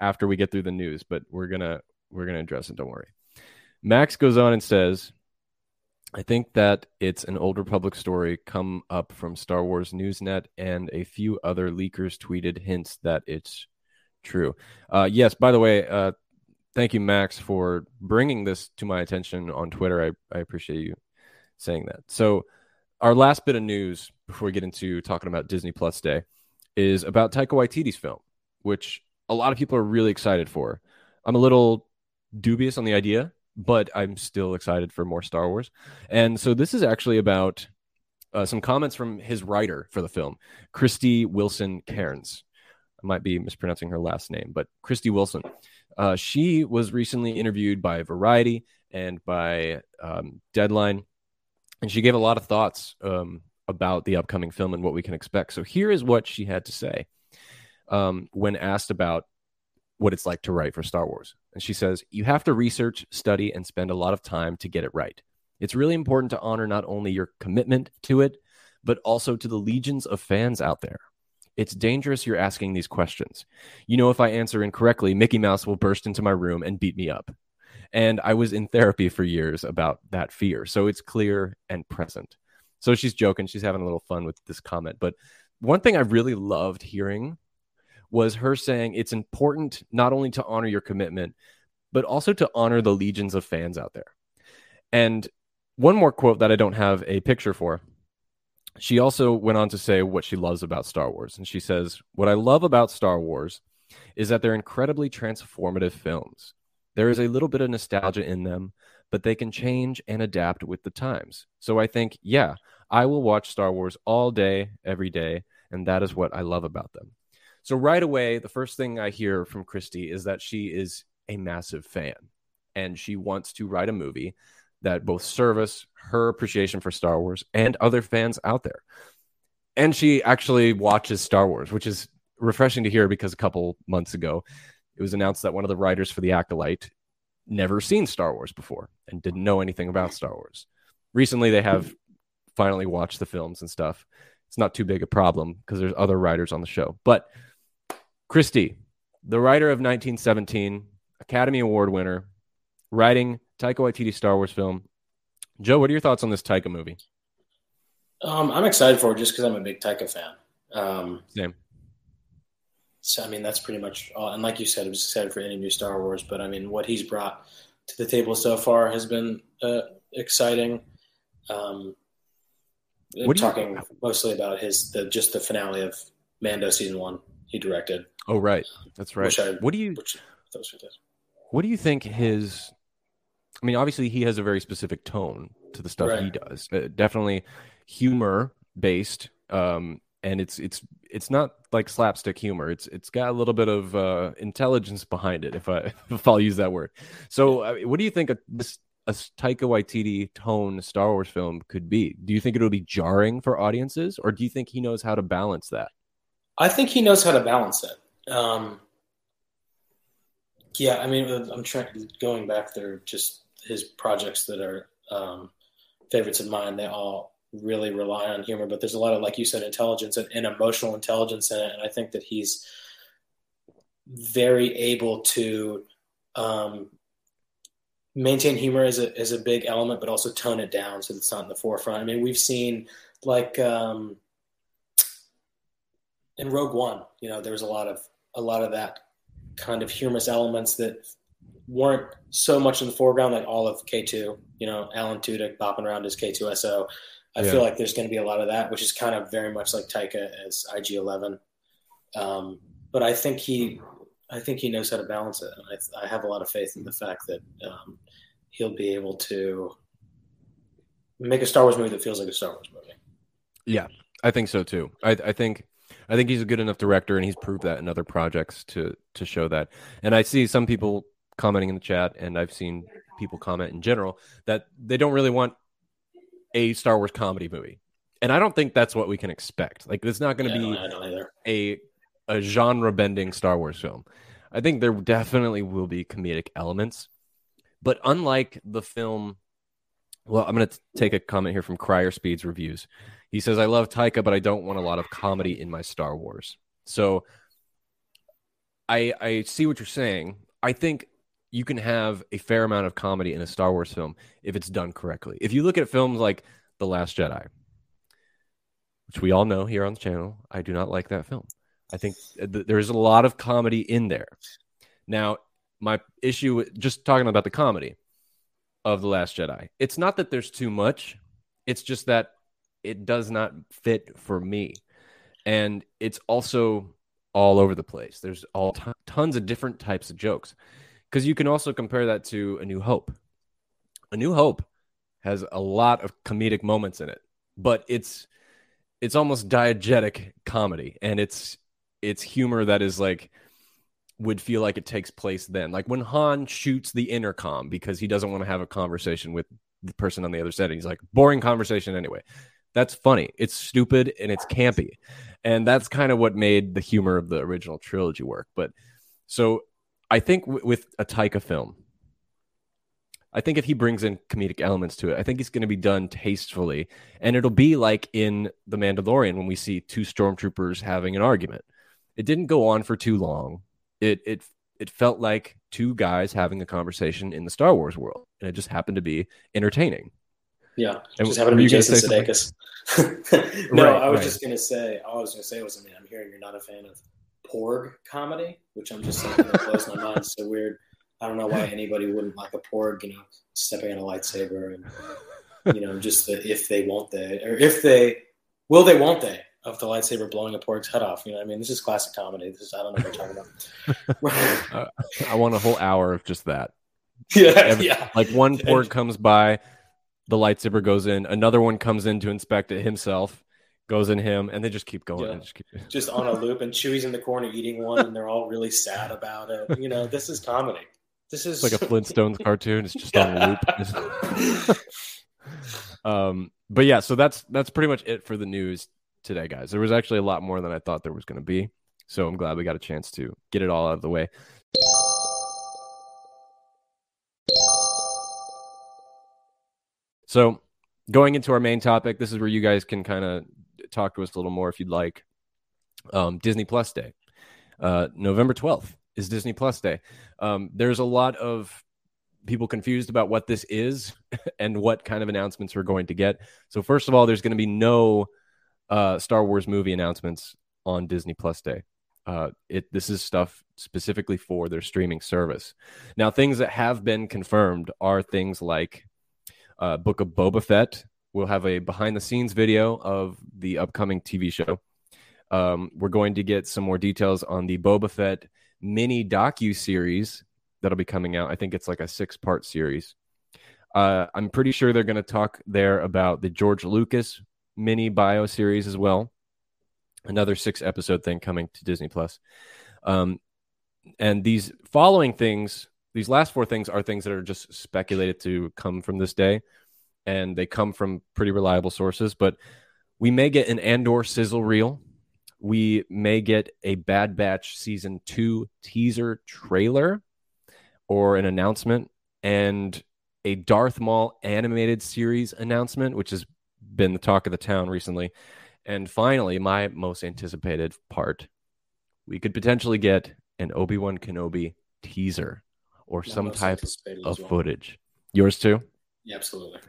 Speaker 1: after we get through the news, but we're gonna we're gonna address it. Don't worry. Max goes on and says, "I think that it's an old Republic story come up from Star Wars Newsnet and a few other leakers tweeted hints that it's true." Uh, yes. By the way, uh, thank you, Max, for bringing this to my attention on Twitter. I, I appreciate you saying that. So, our last bit of news before we get into talking about Disney Plus Day is about Taika Waititi's film, which a lot of people are really excited for. I'm a little dubious on the idea, but I'm still excited for more Star Wars. And so this is actually about uh, some comments from his writer for the film, Krysty Wilson Cairns. I might be mispronouncing her last name, but Krysty Wilson. Uh, she was recently interviewed by Variety and by um, Deadline, and she gave a lot of thoughts um, about the upcoming film and what we can expect. So here is what she had to say um, when asked about what it's like to write for Star Wars. And she says, You have to research, study, and spend a lot of time to get it right. It's really important to honor not only your commitment to it, but also to the legions of fans out there. It's dangerous you're asking these questions. You know, if I answer incorrectly, Mickey Mouse will burst into my room and beat me up. And I was in therapy for years about that fear. So it's clear and present. So she's joking. She's having a little fun with this comment. But one thing I really loved hearing was her saying it's important not only to honor your commitment, but also to honor the legions of fans out there. And one more quote that I don't have a picture for. She also went on to say what she loves about Star Wars. And she says, What I love about Star Wars is that they're incredibly transformative films. There is a little bit of nostalgia in them, but they can change and adapt with the times. So I think, yeah, I will watch Star Wars all day, every day. And that is what I love about them. So right away, the first thing I hear from Krysty is that she is a massive fan and she wants to write a movie that both service her appreciation for Star Wars and other fans out there. And she actually watches Star Wars, which is refreshing to hear because a couple months ago it was announced that one of the writers for The Acolyte never seen Star Wars before and didn't know anything about Star Wars. Recently, they have finally watched the films and stuff. It's not too big a problem because there's other writers on the show. But Krysty, the writer of 1917, Academy Award winner, writing Taika Waititi Star Wars film. Joe, what are your thoughts on this Taika movie?
Speaker 3: Um, I'm excited for it just because I'm a big Taika fan. Um,
Speaker 1: Same.
Speaker 3: So I mean, that's pretty much all. And like you said, I'm just excited for any new Star Wars. But I mean, what he's brought to the table so far has been uh, exciting. Um, what talking you... mostly about his the just the finale of Mando season one he directed.
Speaker 1: Oh right, that's right. I, what do you? What do you think his? I mean, obviously he has a very specific tone to the stuff right. he does. Uh, definitely humor based, um, and it's it's it's not like slapstick humor. It's it's got a little bit of uh, intelligence behind it, if I <laughs> if I'll use that word. So, uh, what do you think of this a Taika Waititi tone Star Wars film could be? Do you think it'll be jarring for audiences, or do you think he knows how to balance that?
Speaker 3: I think he knows how to balance it. Um, yeah, I mean, I'm trying going back there. Just his projects that are um, favorites of mine. They all really rely on humor, but there's a lot of, like you said, intelligence and, and emotional intelligence in it. And I think that he's very able to um, maintain humor as a as a big element, but also tone it down so that it's not in the forefront. I mean, we've seen like um, in Rogue One, you know, there was a lot of a lot of that kind of humorous elements that weren't so much in the foreground like all of K2, you know, Alan Tudyk bopping around as K2SO. I yeah. feel like there's going to be a lot of that, which is kind of very much like Taika as IG11. Um, but I think he, I think he knows how to balance it. And I, I, have a lot of faith in the fact that um, he'll be able to make a Star Wars movie that feels like a Star Wars movie.
Speaker 1: Yeah, I think so too. I, I think I think he's a good enough director, and he's proved that in other projects to to show that. And I see some people commenting in the chat, and I've seen people comment in general that they don't really want a Star Wars comedy movie, and I don't think that's what we can expect. Like, it's not going to yeah, be a a genre bending Star Wars film. I think there definitely will be comedic elements, but unlike the film, well, I'm going to take a comment here from Crier Speeds reviews. He says, I love Taika, but I don't want a lot of comedy in my Star Wars. So I I see what you're saying. I think you can have a fair amount of comedy in a Star Wars film if it's done correctly. If you look at films like The Last Jedi, which we all know here on the channel, I do not like that film. I think th- there's a lot of comedy in there. Now, my issue, with just talking about the comedy of The Last Jedi, it's not that there's too much. It's just that it does not fit for me. And it's also all over the place. There's all t- tons of different types of jokes. Because you can also compare that to A New Hope. A New Hope has a lot of comedic moments in it, but it's it's almost diegetic comedy, and it's it's humor that is like would feel like it takes place then. Like when Han shoots the intercom because he doesn't want to have a conversation with the person on the other side. He's like, boring conversation anyway. That's funny. It's stupid and it's campy. And that's kind of what made the humor of the original trilogy work. But so I think w- with a Taika film, I think if he brings in comedic elements to it, I think it's going to be done tastefully. And it'll be like in The Mandalorian when we see two stormtroopers having an argument. It didn't go on for too long. It it it felt like two guys having a conversation in the Star Wars world, and it just happened to be entertaining.
Speaker 3: Yeah,
Speaker 1: And
Speaker 3: just happened to be Jason Sudeikis. <laughs> no,
Speaker 1: Right,
Speaker 3: I was
Speaker 1: right.
Speaker 3: just gonna say. All I was gonna say was, I mean, I'm hearing you're not a fan of Porg comedy, which I'm just that blows my mind. It's so weird. I don't know why anybody wouldn't like a Porg, you know, stepping on a lightsaber and you know, just the if they won't they or if they will they won't they of the lightsaber blowing a Porg's head off. You know, what I mean, this is classic comedy. This is I don't know what I'm talking about. <laughs>
Speaker 1: I want a whole hour of just that. <laughs>
Speaker 3: yeah,
Speaker 1: Every-
Speaker 3: yeah.
Speaker 1: Like one Porg comes by, the lightsaber goes in, another one comes in to inspect it himself, goes in him, and they just keep going.
Speaker 3: Yeah.
Speaker 1: just keep... <laughs>
Speaker 3: just on a loop, and Chewie's in the corner eating one, and they're all really sad about it. You know, this is comedy. This is
Speaker 1: It's like a Flintstones cartoon. It's just on a loop. um, but yeah, so that's that's pretty much it for the news today, guys. There was actually a lot more than I thought there was going to be, so I'm glad we got a chance to get it all out of the way. So, going into our main topic, this is where you guys can kind of talk to us a little more if you'd like. Um, Disney Plus Day, uh, November 12th is Disney Plus Day. Um, there's a lot of people confused about what this is <laughs> and what kind of announcements we're going to get. So, first of all, there's going to be no uh, Star Wars movie announcements on Disney Plus Day. Uh, it this is stuff specifically for their streaming service. Now, things that have been confirmed are things like uh, Book of Boba Fett. We'll have a behind the scenes video of the upcoming TV show. Um, we're going to get some more details on the Boba Fett mini docu series that'll be coming out. I think it's like a six part series. Uh, I'm pretty sure they're going to talk there about the George Lucas mini bio series as well. Another six episode thing coming to Disney Plus. Um, and these following things, these last four things are things that are just speculated to come from this day, and they come from pretty reliable sources. But we may get an Andor sizzle reel. We may get a Bad Batch season two teaser trailer or an announcement, and a Darth Maul animated series announcement, which has been the talk of the town recently. And finally, my most anticipated part, we could potentially get an Obi Wan Kenobi teaser or some type of
Speaker 3: well.
Speaker 1: footage. Yours too?
Speaker 3: Yeah, absolutely.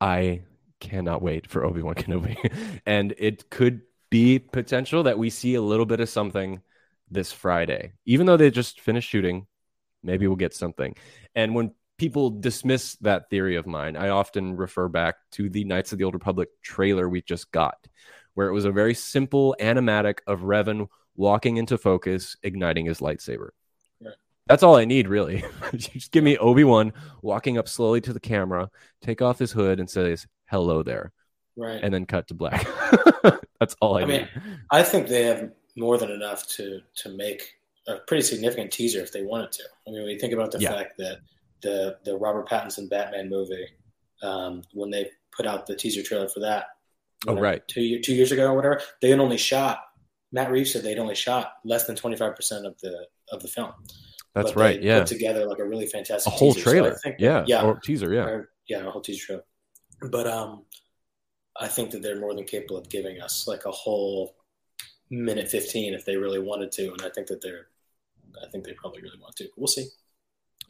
Speaker 1: I cannot wait for Obi Wan <laughs> Kenobi. and it could be potential that we see a little bit of something this Friday. Even though they just finished shooting, maybe we'll get something. And when people dismiss that theory of mine, I often refer back to the Knights of the Old Republic trailer we just got, where it was a very simple animatic of Revan walking into focus, igniting his lightsaber.
Speaker 3: Right.
Speaker 1: That's all I need, really. <laughs> just give me Obi Wan walking up slowly to the camera, take off his hood, and says, Hello there,
Speaker 3: Right.
Speaker 1: and then cut to black. <laughs> That's all I,
Speaker 3: I
Speaker 1: need.
Speaker 3: mean, I think they have more than enough to to make a pretty significant teaser if they wanted to. I mean, when you think about the
Speaker 1: Yeah.
Speaker 3: fact that the the Robert Pattinson Batman movie, um, when they put out the teaser trailer for that,
Speaker 1: Oh, right.
Speaker 3: two two years ago or whatever, they had only shot. Matt Reeves said they'd only shot less than twenty five percent of the of the film.
Speaker 1: That's
Speaker 3: But
Speaker 1: right. Yeah.
Speaker 3: Put together like a really fantastic A
Speaker 1: whole
Speaker 3: teaser. So I
Speaker 1: trailer.
Speaker 3: think-
Speaker 1: yeah.
Speaker 3: yeah,
Speaker 1: Or teaser. Yeah.
Speaker 3: or, yeah, a whole teaser trailer. But um, I think that they're more than capable of giving us like a whole minute fifteen if they really wanted to, and I think that they're, I think they probably really want to. We'll see.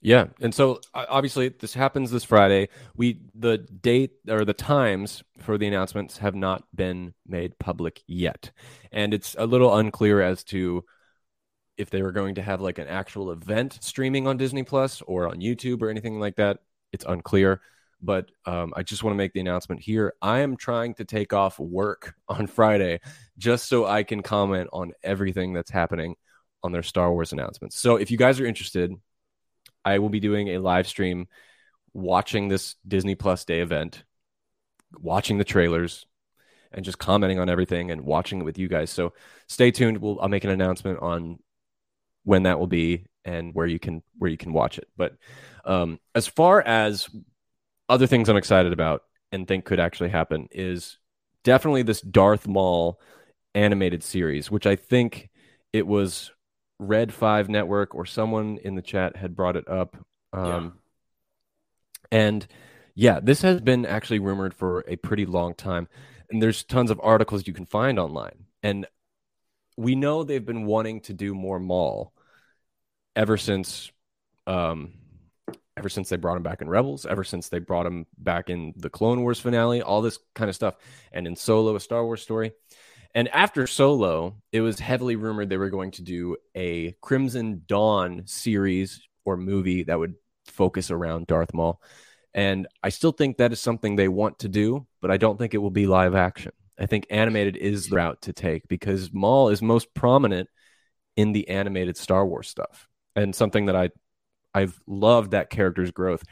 Speaker 1: Yeah, and so obviously this happens this Friday. We the date or the times for the announcements have not been made public yet, and it's a little unclear as to if they were going to have like an actual event streaming on Disney Plus or on YouTube or anything like that. It's unclear, but um, I just want to make the announcement here. I am trying to take off work <laughs> on Friday just so I can comment on everything that's happening on their Star Wars announcements. So if you guys are interested, I will be doing a live stream watching this Disney Plus Day event, watching the trailers, and just commenting on everything and watching it with you guys. So stay tuned. We'll I'll make an announcement on when that will be and where you can where you can watch it. But um, as far as other things I'm excited about and think could actually happen is definitely this Darth Maul animated series, which I think it was Red Five Network or someone in the chat had brought it up. Um, yeah. And yeah, this has been actually rumored for a pretty long time. And there's tons of articles you can find online. And we know they've been wanting to do more Maul ever since um, ever since they brought him back in Rebels, ever since they brought him back in the Clone Wars finale, all this kind of stuff, and in Solo, a Star Wars story. And after Solo, it was heavily rumored they were going to do a Crimson Dawn series or movie that would focus around Darth Maul. And I still think that is something they want to do, but I don't think it will be live action. I think animated is the route to take because Maul is most prominent in the animated Star Wars stuff and something that I I've loved that character's growth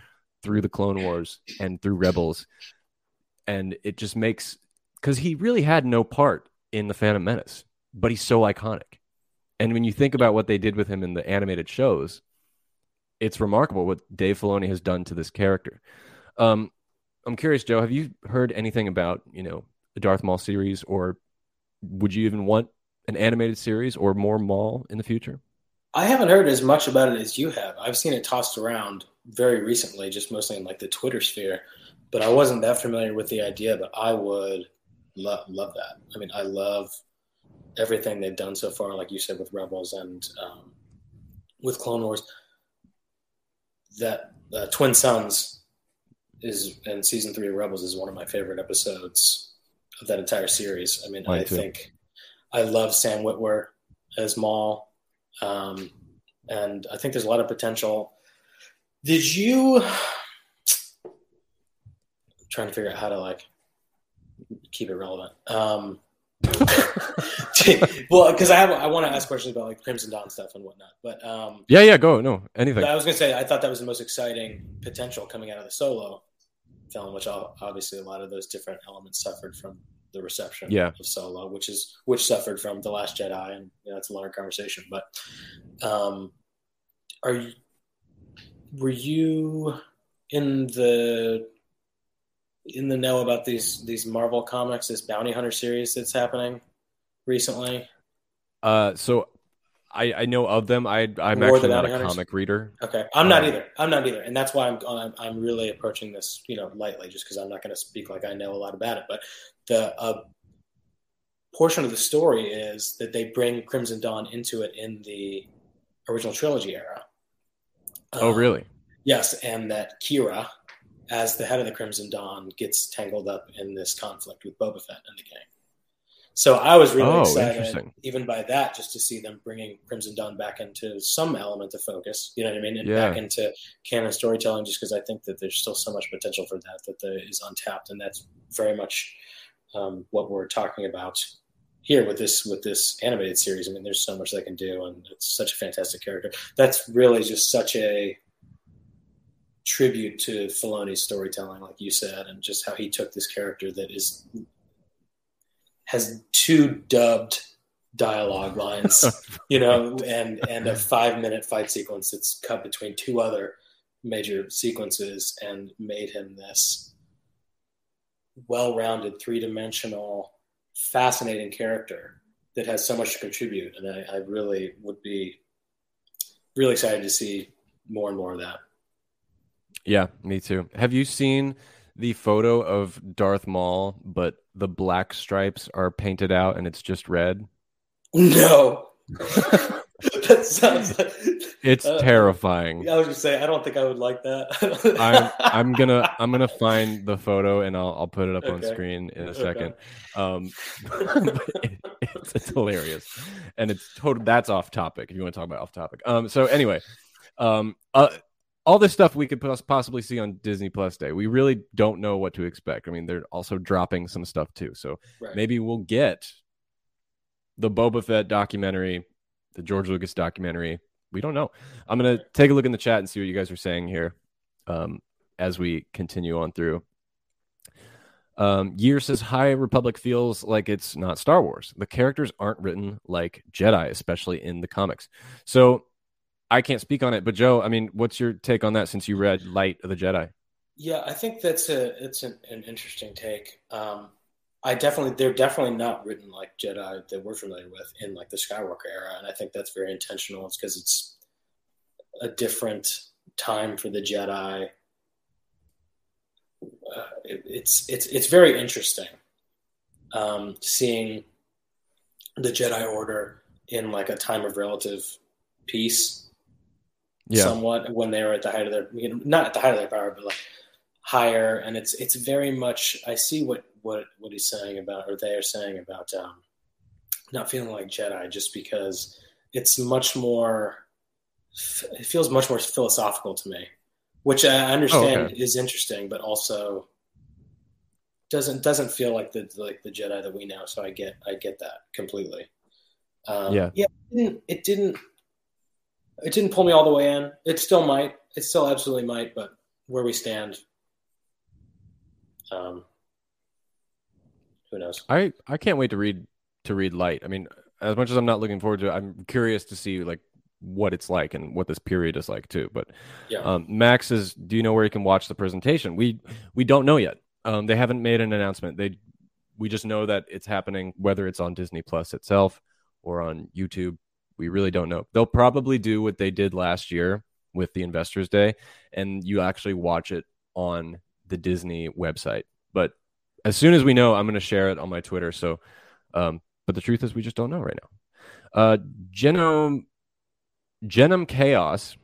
Speaker 1: through the Clone Wars and through Rebels. And it just makes because he really had no part in the Phantom Menace, but he's so iconic. And when you think about what they did with him in the animated shows, it's remarkable what Dave Filoni has done to this character. Um, I'm curious, Joe, have you heard anything about, you know, the Darth Maul series, or would you even want an animated series or more Maul in the future?
Speaker 3: I haven't heard as much about it as you have. I've seen it tossed around very recently, just mostly in like the Twitter sphere, but I wasn't that familiar with the idea. But I would love love that. I mean, I love everything they've done so far, like you said, with Rebels and um, with Clone Wars. That uh, Twin Suns is in season three of Rebels is one of my favorite episodes of that entire series. I mean, I too. think I love Sam Witwer as Maul. Um, and I think there's a lot of potential. Did you <sighs> I'm trying to figure out how to like keep it relevant? Um, <laughs> well, because I have, I want to ask questions about like Crimson Dawn stuff and whatnot. But um,
Speaker 1: yeah, yeah, go no anything.
Speaker 3: I was gonna say I thought that was the most exciting potential coming out of the solo film, which obviously a lot of those different elements suffered from the reception
Speaker 1: yeah.
Speaker 3: of Solo, which is which suffered from the Last Jedi, and you know, it's a longer conversation. But um, are you were you in the in the know about these these Marvel comics, this Bounty Hunter series that's happening recently?
Speaker 1: Uh, so I, I know of them. I I'm More actually not a hunters? comic reader.
Speaker 3: Okay, I'm not um, either. I'm not either, and that's why I'm I'm, I'm really approaching this you know lightly, just because I'm not going to speak like I know a lot about it. But the uh, portion of the story is that they bring Crimson Dawn into it in the original trilogy era.
Speaker 1: Oh, um, really?
Speaker 3: Yes, and that Qi'ra, as the head of the Crimson Dawn, gets tangled up in this conflict with Boba Fett and the gang. So I was really oh, excited, even by that, just to see them bringing Crimson Dawn back into some element of focus. You know what I mean, and yeah. back into canon storytelling, just because I think that there's still so much potential for that that the, is untapped, and that's very much um, what we're talking about here with this with this animated series. I mean, there's so much they can do, and it's such a fantastic character. That's really just such a tribute to Filoni's storytelling, like you said, and just how he took this character that is has two dubbed dialogue lines, <laughs> you know, and and a five minute fight sequence that's cut between two other major sequences and made him this well rounded, three dimensional, fascinating character that has so much to contribute. And I, I really would be really excited to see more and more of that.
Speaker 1: Yeah, me too. Have you seen the photo of Darth Maul, but the black stripes are painted out and it's just red?
Speaker 3: No. <laughs> that sounds like
Speaker 1: it's uh, terrifying.
Speaker 3: I was gonna say I don't think I would like that. <laughs>
Speaker 1: I'm I'm gonna I'm gonna find the photo and I'll I'll put it up okay. on screen in a second. Okay. Um, <laughs> it, it's, it's hilarious, and it's total. That's off topic. If you want to talk about off topic. Um. So anyway, um. Uh all this stuff we could possibly see on Disney Plus Day. We really don't know what to expect. I mean, they're also dropping some stuff too. So right. maybe we'll get the Boba Fett documentary the George Lucas documentary. We don't know. I'm gonna take a look in the chat and see what you guys are saying here um, as we continue on through. Um, Year says High Republic feels like it's not Star Wars. The characters aren't written like Jedi, especially in the comics. So I can't speak on it, but Joe, I mean, what's your take on that since you read Light of the Jedi?
Speaker 3: Yeah, I think that's a it's an, an interesting take. Um, I definitely they're definitely not written like Jedi that we're familiar with in like the Skywalker era, and I think that's very intentional. It's because it's a different time for the Jedi. Uh, it, it's it's it's very interesting um, seeing the Jedi Order in like a time of relative peace,
Speaker 1: Yeah.
Speaker 3: somewhat when they were at the height of their you know not at the height of their power, but like higher. And it's it's very much I see what what what he's saying about or they are saying about um, not feeling like Jedi just because it's much more it feels much more philosophical to me, which I understand
Speaker 1: Oh, okay.
Speaker 3: is interesting, but also doesn't doesn't feel like the like the Jedi that we know. So I get I get that completely. Um,
Speaker 1: Yeah.
Speaker 3: yeah. It didn't, it didn't it didn't pull me all the way in. It still might. It still absolutely might. But where we stand, um, who knows?
Speaker 1: I I can't wait to read to read Light. I mean, as much as I'm not looking forward to it, I'm curious to see like what it's like and what this period is like too. But
Speaker 3: Yeah.
Speaker 1: um, Max is, do you know where you can watch the presentation? We we don't know yet. Um, they haven't made an announcement. They we just know that it's happening, whether it's on Disney Plus itself or on YouTube. We really don't know. They'll probably do what they did last year with the Investors Day, and you actually watch it on the Disney website. But as soon as we know, I'm going to share it on my Twitter. So, um, but the truth is, we just don't know right now. Uh, Genome, Genome Chaos,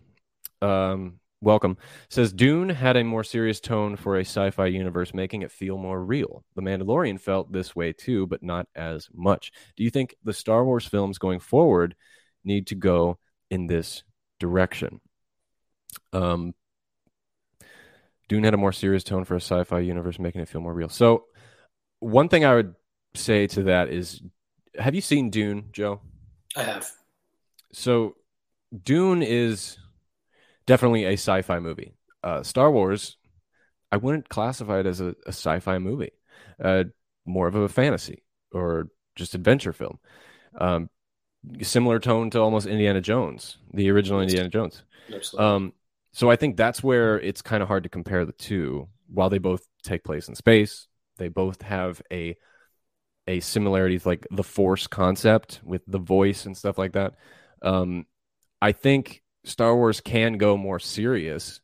Speaker 1: um, welcome, says Dune had a more serious tone for a sci fi universe, making it feel more real. The Mandalorian felt this way too, but not as much. Do you think the Star Wars films going forward need to go in this direction? Um, Dune had a more serious tone for a sci-fi universe, making it feel more real. So, one thing I would say to that is, have you seen Dune, Joe?
Speaker 3: I have.
Speaker 1: So, Dune is definitely a sci-fi movie. Uh, Star Wars, I wouldn't classify it as a, a sci-fi movie, uh, more of a fantasy or just adventure film. Um, similar tone to almost Indiana Jones, the original Indiana Jones. Um, so I think that's where it's kind of hard to compare the two. While they both take place in space, they both have a a similarity like the force concept with the voice and stuff like that. Um, I think Star Wars can go more serious,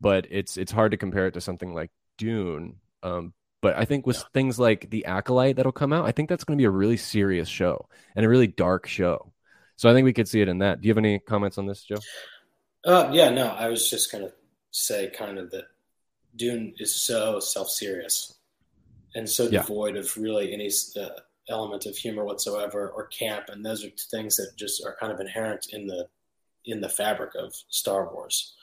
Speaker 1: but it's it's hard to compare it to something like Dune. Um, but I think with things like the Acolyte that'll come out, I think that's going to be a really serious show and a really dark show. So I think we could see it in that. Do you have any comments on this, Joe?
Speaker 3: Uh, yeah, no, I was just going to say kind of that Dune is so self serious and so
Speaker 1: Yeah.
Speaker 3: devoid of really any uh, element of humor whatsoever or camp, and those are things that just are kind of inherent in the in the fabric of Star Wars.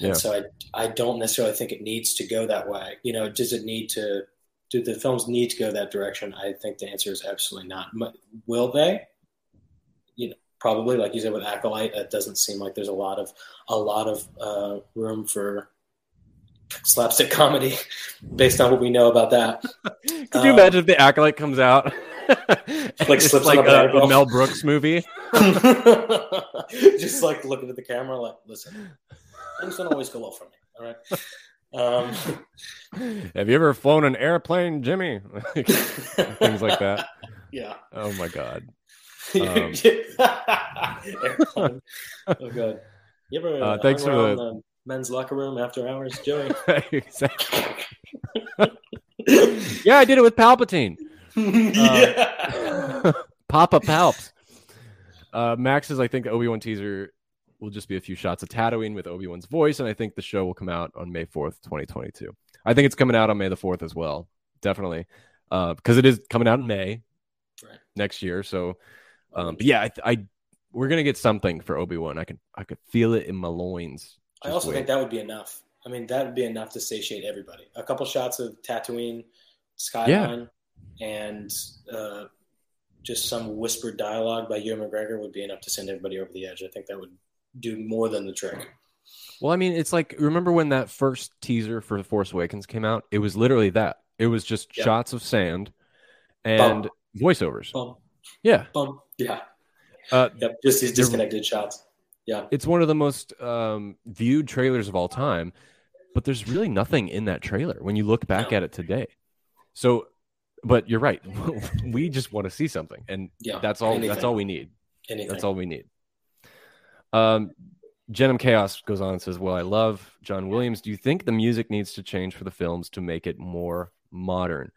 Speaker 3: And
Speaker 1: Yeah.
Speaker 3: so I I don't necessarily think it needs to go that way. You know, does it need to? Do the films need to go that direction? I think the answer is absolutely not. Will they? You know, probably like you said with acolyte it doesn't seem like there's a lot of a lot of uh, room for slapstick comedy <laughs> based on what we know about that <laughs>
Speaker 1: Could you
Speaker 3: Um,
Speaker 1: imagine if the acolyte comes out <laughs>
Speaker 3: Like slips
Speaker 1: like
Speaker 3: a,
Speaker 1: a Mel Brooks movie?
Speaker 3: just like looking at the camera like listen things don't always go well for me all right um, <laughs>
Speaker 1: Have you ever flown an airplane, Jimmy? <laughs> Things like that. <laughs>
Speaker 3: yeah
Speaker 1: Oh my god. Um,
Speaker 3: Airplane. oh god you ever
Speaker 1: Uh,
Speaker 3: uh,
Speaker 1: thanks for the-
Speaker 3: the men's locker room after hours joey
Speaker 1: exactly. Yeah, I did it with Palpatine.
Speaker 3: yeah
Speaker 1: Papa Palps. Uh, Max is, I think the Obi Wan teaser will just be a few shots of Tatooine with Obi Wan's voice, and I think the show will come out on May 4th, 2022. I think it's coming out on May the 4th as well. Definitely. Uh, because it is coming out in May
Speaker 3: Right.
Speaker 1: next year. So, um, but yeah, I, I we're gonna get something for Obi Wan. I can I could feel it in my loins.
Speaker 3: I also
Speaker 1: wait.
Speaker 3: think that would be enough. I mean, that would be enough to satiate everybody. A couple shots of Tatooine skyline and uh, just some whispered dialogue by Ewan McGregor would be enough to send everybody over the edge. I think that would do more than the trick.
Speaker 1: Well, I mean, it's like remember when that first teaser for The Force Awakens came out? It was literally that. It was just
Speaker 3: Yep.
Speaker 1: shots of sand and
Speaker 3: Bum.
Speaker 1: voiceovers.
Speaker 3: Bum,
Speaker 1: Yeah.
Speaker 3: bum. Yeah.
Speaker 1: Uh,
Speaker 3: Yep. Just these disconnected shots. Yeah.
Speaker 1: it's one of the most um, viewed trailers of all time, but there's really nothing in that trailer when you look back
Speaker 3: No.
Speaker 1: at it today. So, but you're right. <laughs> we just want to see something, and
Speaker 3: Yeah.
Speaker 1: that's all. That's all we need.
Speaker 3: Anything.
Speaker 1: That's all we need. Um, Jenim Chaos goes on and says, "Well, I love John Williams. Do you think the music needs to change for the films to make it more modern?"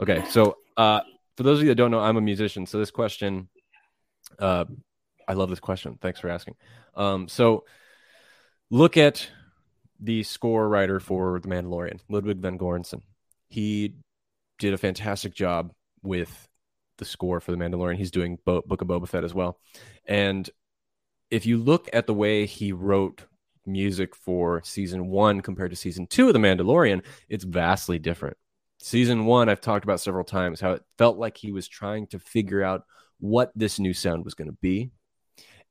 Speaker 1: Okay, so uh, for those of you that don't know, I'm a musician. So this question, uh, I love this question. Thanks for asking. Um, so look at the score writer for The Mandalorian, Ludwig van Göransson. He did a fantastic job with the score for The Mandalorian. He's doing Bo- Book of Boba Fett as well. And if you look at the way he wrote music for season one compared to season two of The Mandalorian, it's vastly different. Season one, I've talked about several times how it felt like he was trying to figure out what this new sound was going to be.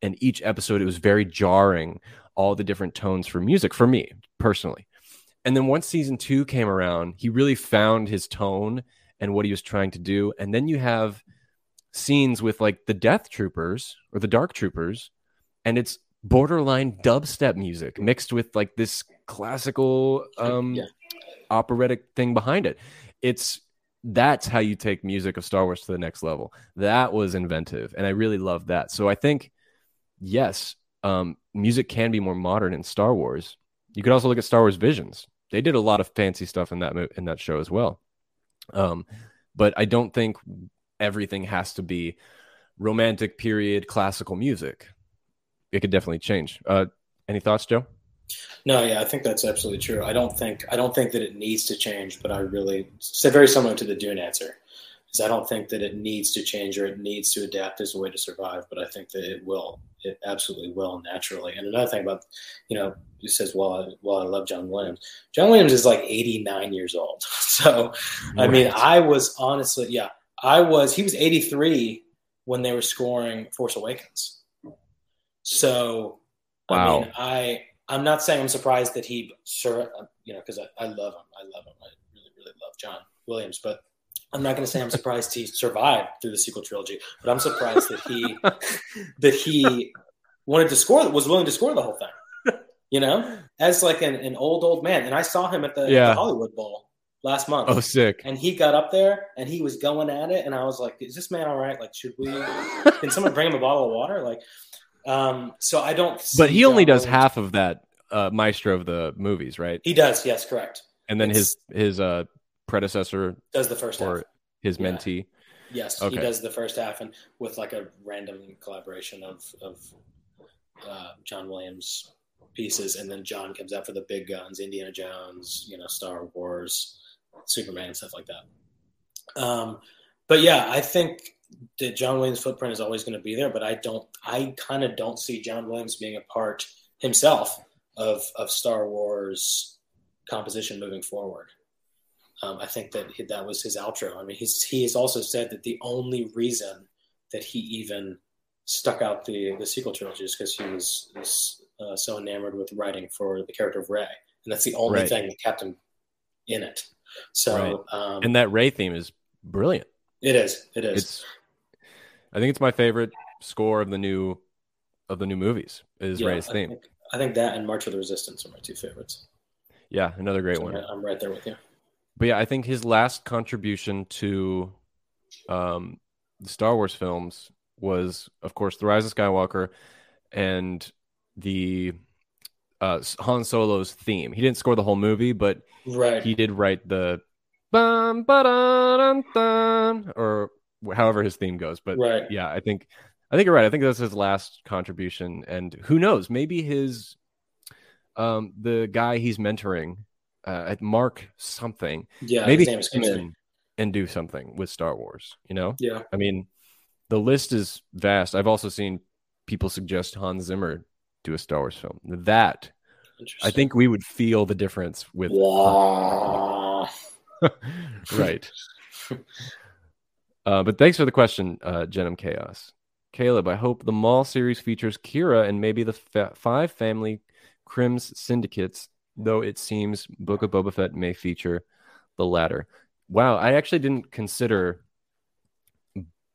Speaker 1: And each episode, it was very jarring, all the different tones for music for me personally. And then once season two came around, he really found his tone and what he was trying to do. And then you have scenes with like the Death Troopers or the Dark Troopers, and it's borderline dubstep music mixed with like this classical um
Speaker 3: Yeah.
Speaker 1: operatic thing behind it. It's that's how you take music of Star Wars to the next level. That was inventive, and I really love that. So I think yes, um, music can be more modern in Star Wars. You could also look at Star Wars Visions. They did a lot of fancy stuff in that mo- in that show as well. Um, but I don't think everything has to be romantic period classical music. It could definitely change. Uh, any thoughts, Joe?
Speaker 3: No, yeah, I think that's absolutely true. I don't think I don't think that it needs to change, but I really it's very similar to the Dune answer. Is I don't think that it needs to change or it needs to adapt as a way to survive, but I think that it will. It absolutely will naturally. And another thing about, you know, it says, well, I, well, I love John Williams. John Williams is like 89 years old. <laughs> So, I mean, I was honestly, yeah, I was, he was 83 when they were scoring Force Awakens. So, I
Speaker 1: Wow.
Speaker 3: mean, I, I'm not saying I'm surprised that he, sir, you know, because I, I love him. I love him. I really, really love John Williams, but I'm not going to say I'm surprised he survived through the sequel trilogy, but I'm surprised that he, <laughs> that he wanted to score, was willing to score the whole thing, you know, as like an, an old, old man. And I saw him at the,
Speaker 1: Yeah.
Speaker 3: the Hollywood Bowl last month.
Speaker 1: Oh, sick.
Speaker 3: and he got up there and he was going at it, and I was like, "Is this man all right? Like, should we? Can someone bring him a bottle of water? Like, um, so I don't.
Speaker 1: But he only does half of that uh, maestro of the movies, right?
Speaker 3: He does, yes, correct.
Speaker 1: And then his his uh, predecessor
Speaker 3: Does the first half?
Speaker 1: or his
Speaker 3: Yeah.
Speaker 1: mentee.
Speaker 3: Yes,
Speaker 1: Okay.
Speaker 3: he does the first half, and with like a random collaboration of of uh, John Williams pieces, and then John comes out for the big guns, Indiana Jones, you know, Star Wars, Superman, and stuff like that. Um, but yeah, I think that John Williams' footprint is always going to be there, but I don't, I kind of don't see John Williams being a part himself of of Star Wars composition moving forward. Um, I think that that was his outro. I mean, he's he has also said that the only reason that he even stuck out the the sequel trilogy is because he was, was uh, so enamored with writing for the character of Rey, and that's the only
Speaker 1: Right.
Speaker 3: thing that kept him in it. So um,
Speaker 1: And that Rey theme is brilliant.
Speaker 3: It is, it is.
Speaker 1: It's I think it's my favorite score of the new of the new movies is
Speaker 3: Yeah,
Speaker 1: Rey's
Speaker 3: I
Speaker 1: theme.
Speaker 3: think, I think that and March of the Resistance are my two favorites.
Speaker 1: Yeah, another great
Speaker 3: So
Speaker 1: one.
Speaker 3: I'm, I'm right there with you.
Speaker 1: But yeah, I think his last contribution to um, the Star Wars films was, of course, The Rise of Skywalker and the uh, Han Solo's theme. He didn't score the whole movie, but
Speaker 3: Right.
Speaker 1: he did write the bum, or however his theme goes. But
Speaker 3: right.
Speaker 1: yeah, I think I think you're right. I think that's his last contribution, and who knows? Maybe his um the guy he's mentoring uh, at Mark something.
Speaker 3: Yeah.
Speaker 1: maybe
Speaker 3: his name
Speaker 1: and do something with Star Wars. You know,
Speaker 3: Yeah.
Speaker 1: I mean, the list is vast. I've also seen people suggest Hans Zimmer do a Star Wars film. That I think we would feel the difference with. <laughs> right. Uh, but thanks for the question, uh, Genom Chaos. Caleb, I hope the Maul series features Qi'ra and maybe the fa- five family Crims syndicates, though it seems Book of Boba Fett may feature the latter. Wow, I actually didn't consider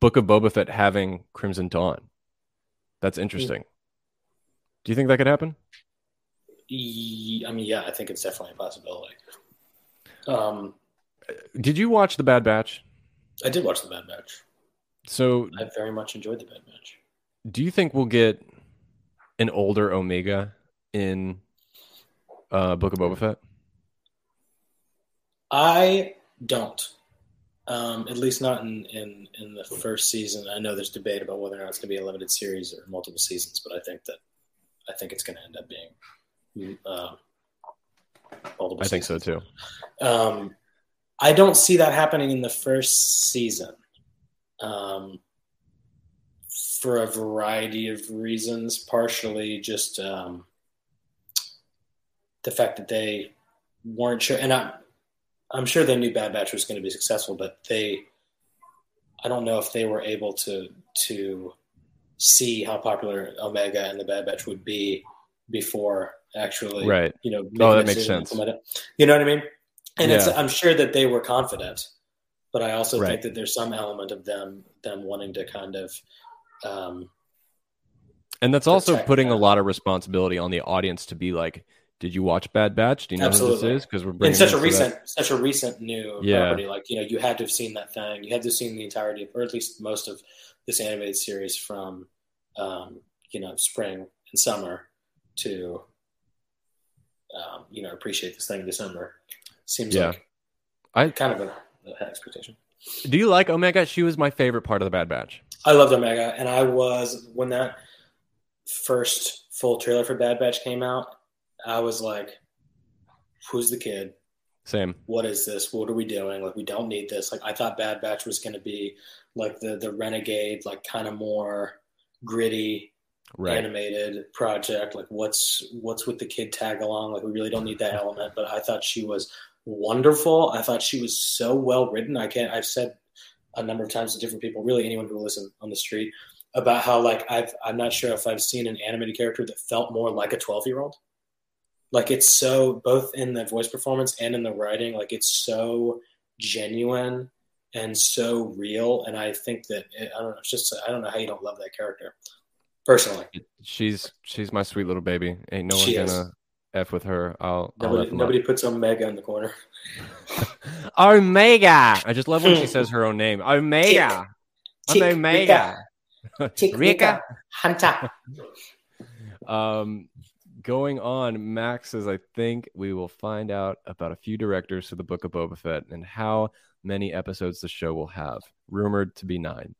Speaker 1: Book of Boba Fett having Crimson Dawn. That's interesting. Do you think that could happen?
Speaker 3: I mean, yeah, I think it's definitely a possibility. Um,
Speaker 1: Did you watch The Bad Batch?
Speaker 3: I did watch the Bad Batch.
Speaker 1: So,
Speaker 3: I very much enjoyed the Bad Batch.
Speaker 1: do you think we'll get an older Omega in uh, Book of Boba Fett?
Speaker 3: I don't. Um, at least not in, in, in the first season. I know there's debate about whether or not it's going to be a limited series or multiple seasons, but I think that I think it's going to end up being uh, multiple. Seasons.
Speaker 1: I think so too.
Speaker 3: Um, I don't see that happening in the first season, um, for a variety of reasons. Partially, just um, the fact that they weren't sure, and I, I'm sure they knew Bad Batch was going to be successful, but they, I don't know if they were able to to see how popular Omega and the Bad Batch would be before actually,
Speaker 1: Right.
Speaker 3: You know,
Speaker 1: Oh, that makes sense.
Speaker 3: You know what I mean? And it's,
Speaker 1: Yeah.
Speaker 3: I'm sure that they were confident, but I also
Speaker 1: Right.
Speaker 3: think that there's some element of them them wanting to kind of um,
Speaker 1: And that's also putting a lot of responsibility on the audience to be like, "Did you watch Bad Batch? Do you know who this is?" Because we're bringing
Speaker 3: in such a recent
Speaker 1: that-
Speaker 3: such a recent new
Speaker 1: Yeah.
Speaker 3: property like you know you had to have seen that thing you had to have seen the entirety of or at least most of this animated series from um, you know spring and summer to um, you know appreciate this thing in december seems
Speaker 1: Yeah.
Speaker 3: like
Speaker 1: I-
Speaker 3: kind of a, a expectation
Speaker 1: Do you like Omega? She was my favorite part of the Bad Batch.
Speaker 3: i loved omega and i was when that first full trailer for bad batch came out i was like who's the kid
Speaker 1: Same.
Speaker 3: what is this? What are we doing? Like, we don't need this. Like, I thought Bad Batch was going to be like the the renegade, like kind of more gritty,
Speaker 1: Right.
Speaker 3: animated project. Like, what's what's with the kid tag along? Like, we really don't need that element. But I thought she was wonderful. I thought she was so well written. I can't. I've said a number of times to different people, really anyone who will listen on the street, about how like I've I'm not sure if I've seen an animated character that felt more like a 12 year old. Like it's so both in the voice performance and in the writing, like it's so genuine and so real. And I think that it, I don't know. It's just I don't know how you don't love that character personally.
Speaker 1: She's she's my sweet little baby. Ain't no one
Speaker 3: is.
Speaker 1: F with her. I'll, I'll
Speaker 3: Nobody,
Speaker 1: 'em
Speaker 3: nobody puts Omega in the corner. <laughs>
Speaker 1: Omega. I just love when she says her own name. Omega. I'm
Speaker 3: Tick,
Speaker 1: Omega.
Speaker 3: Tick,
Speaker 1: Wrecker.
Speaker 3: Hunter. <laughs>
Speaker 1: Um, going on, Max says, I think we will find out about a few directors for the Book of Boba Fett and how many episodes the show will have. Rumored to be nine.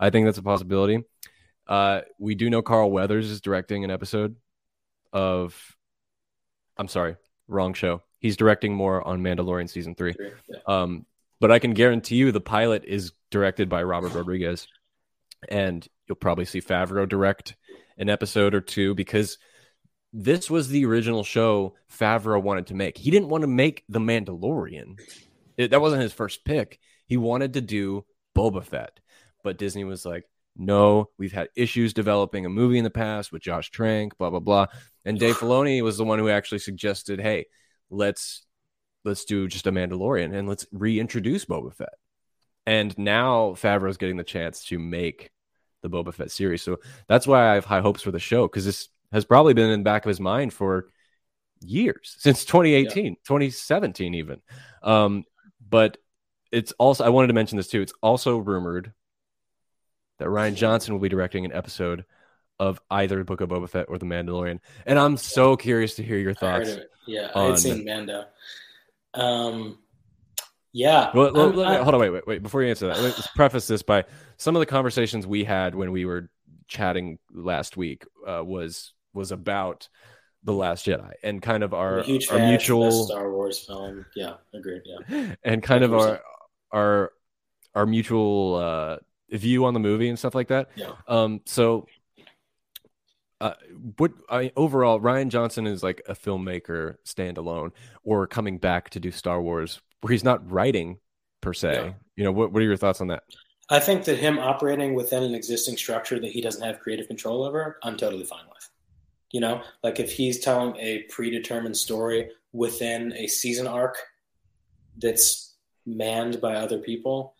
Speaker 1: I think that's a possibility. Uh, we do know Carl Weathers is directing an episode of. I'm sorry, wrong show. He's directing more on Mandalorian season three.
Speaker 3: Yeah.
Speaker 1: Um, but I can guarantee you the pilot is directed by Robert Rodriguez, and you'll probably see Favreau direct an episode or two because this was the original show Favreau wanted to make. He didn't want to make The Mandalorian. It- that wasn't his first pick. He wanted to do Boba Fett, but Disney was like, "No, we've had issues developing a movie in the past with Josh Trank, blah blah blah." And Dave Filoni was the one who actually suggested, "Hey, let's let's do just a Mandalorian and let's reintroduce Boba Fett." And now Favreau's getting the chance to make the Boba Fett series. So that's why I have high hopes for the show because this has probably been in the back of his mind for years since 2018, 2017, even. Um, but it's also, I wanted to mention this too. It's also rumored that Rian Johnson will be directing an episode of either Book of Boba Fett or The Mandalorian. And I'm so curious to hear your
Speaker 3: I
Speaker 1: thoughts.
Speaker 3: it. Yeah, I
Speaker 1: on-
Speaker 3: had seen Mando. Um, yeah.
Speaker 1: Well,
Speaker 3: I-
Speaker 1: hold on, wait, wait, wait. Before you answer that, let's preface this by some of the conversations we had when we were chatting last week uh, was was about the Last Jedi and kind of our our
Speaker 3: fan. It's the best
Speaker 1: mutual
Speaker 3: Star Wars film. Yeah, agreed. Yeah. <laughs>
Speaker 1: and kind of our our our mutual uh, view on the movie and stuff like that.
Speaker 3: Yeah.
Speaker 1: Um, so, uh, what I overall, Rian Johnson is like a filmmaker standalone, or coming back to do Star Wars, where he's not writing per se.
Speaker 3: Yeah.
Speaker 1: You know, what what are your thoughts on that?
Speaker 3: I think that him operating within an existing structure that he doesn't have creative control over, I'm totally fine with. You know, like if he's telling a predetermined story within a season arc that's manned by other people,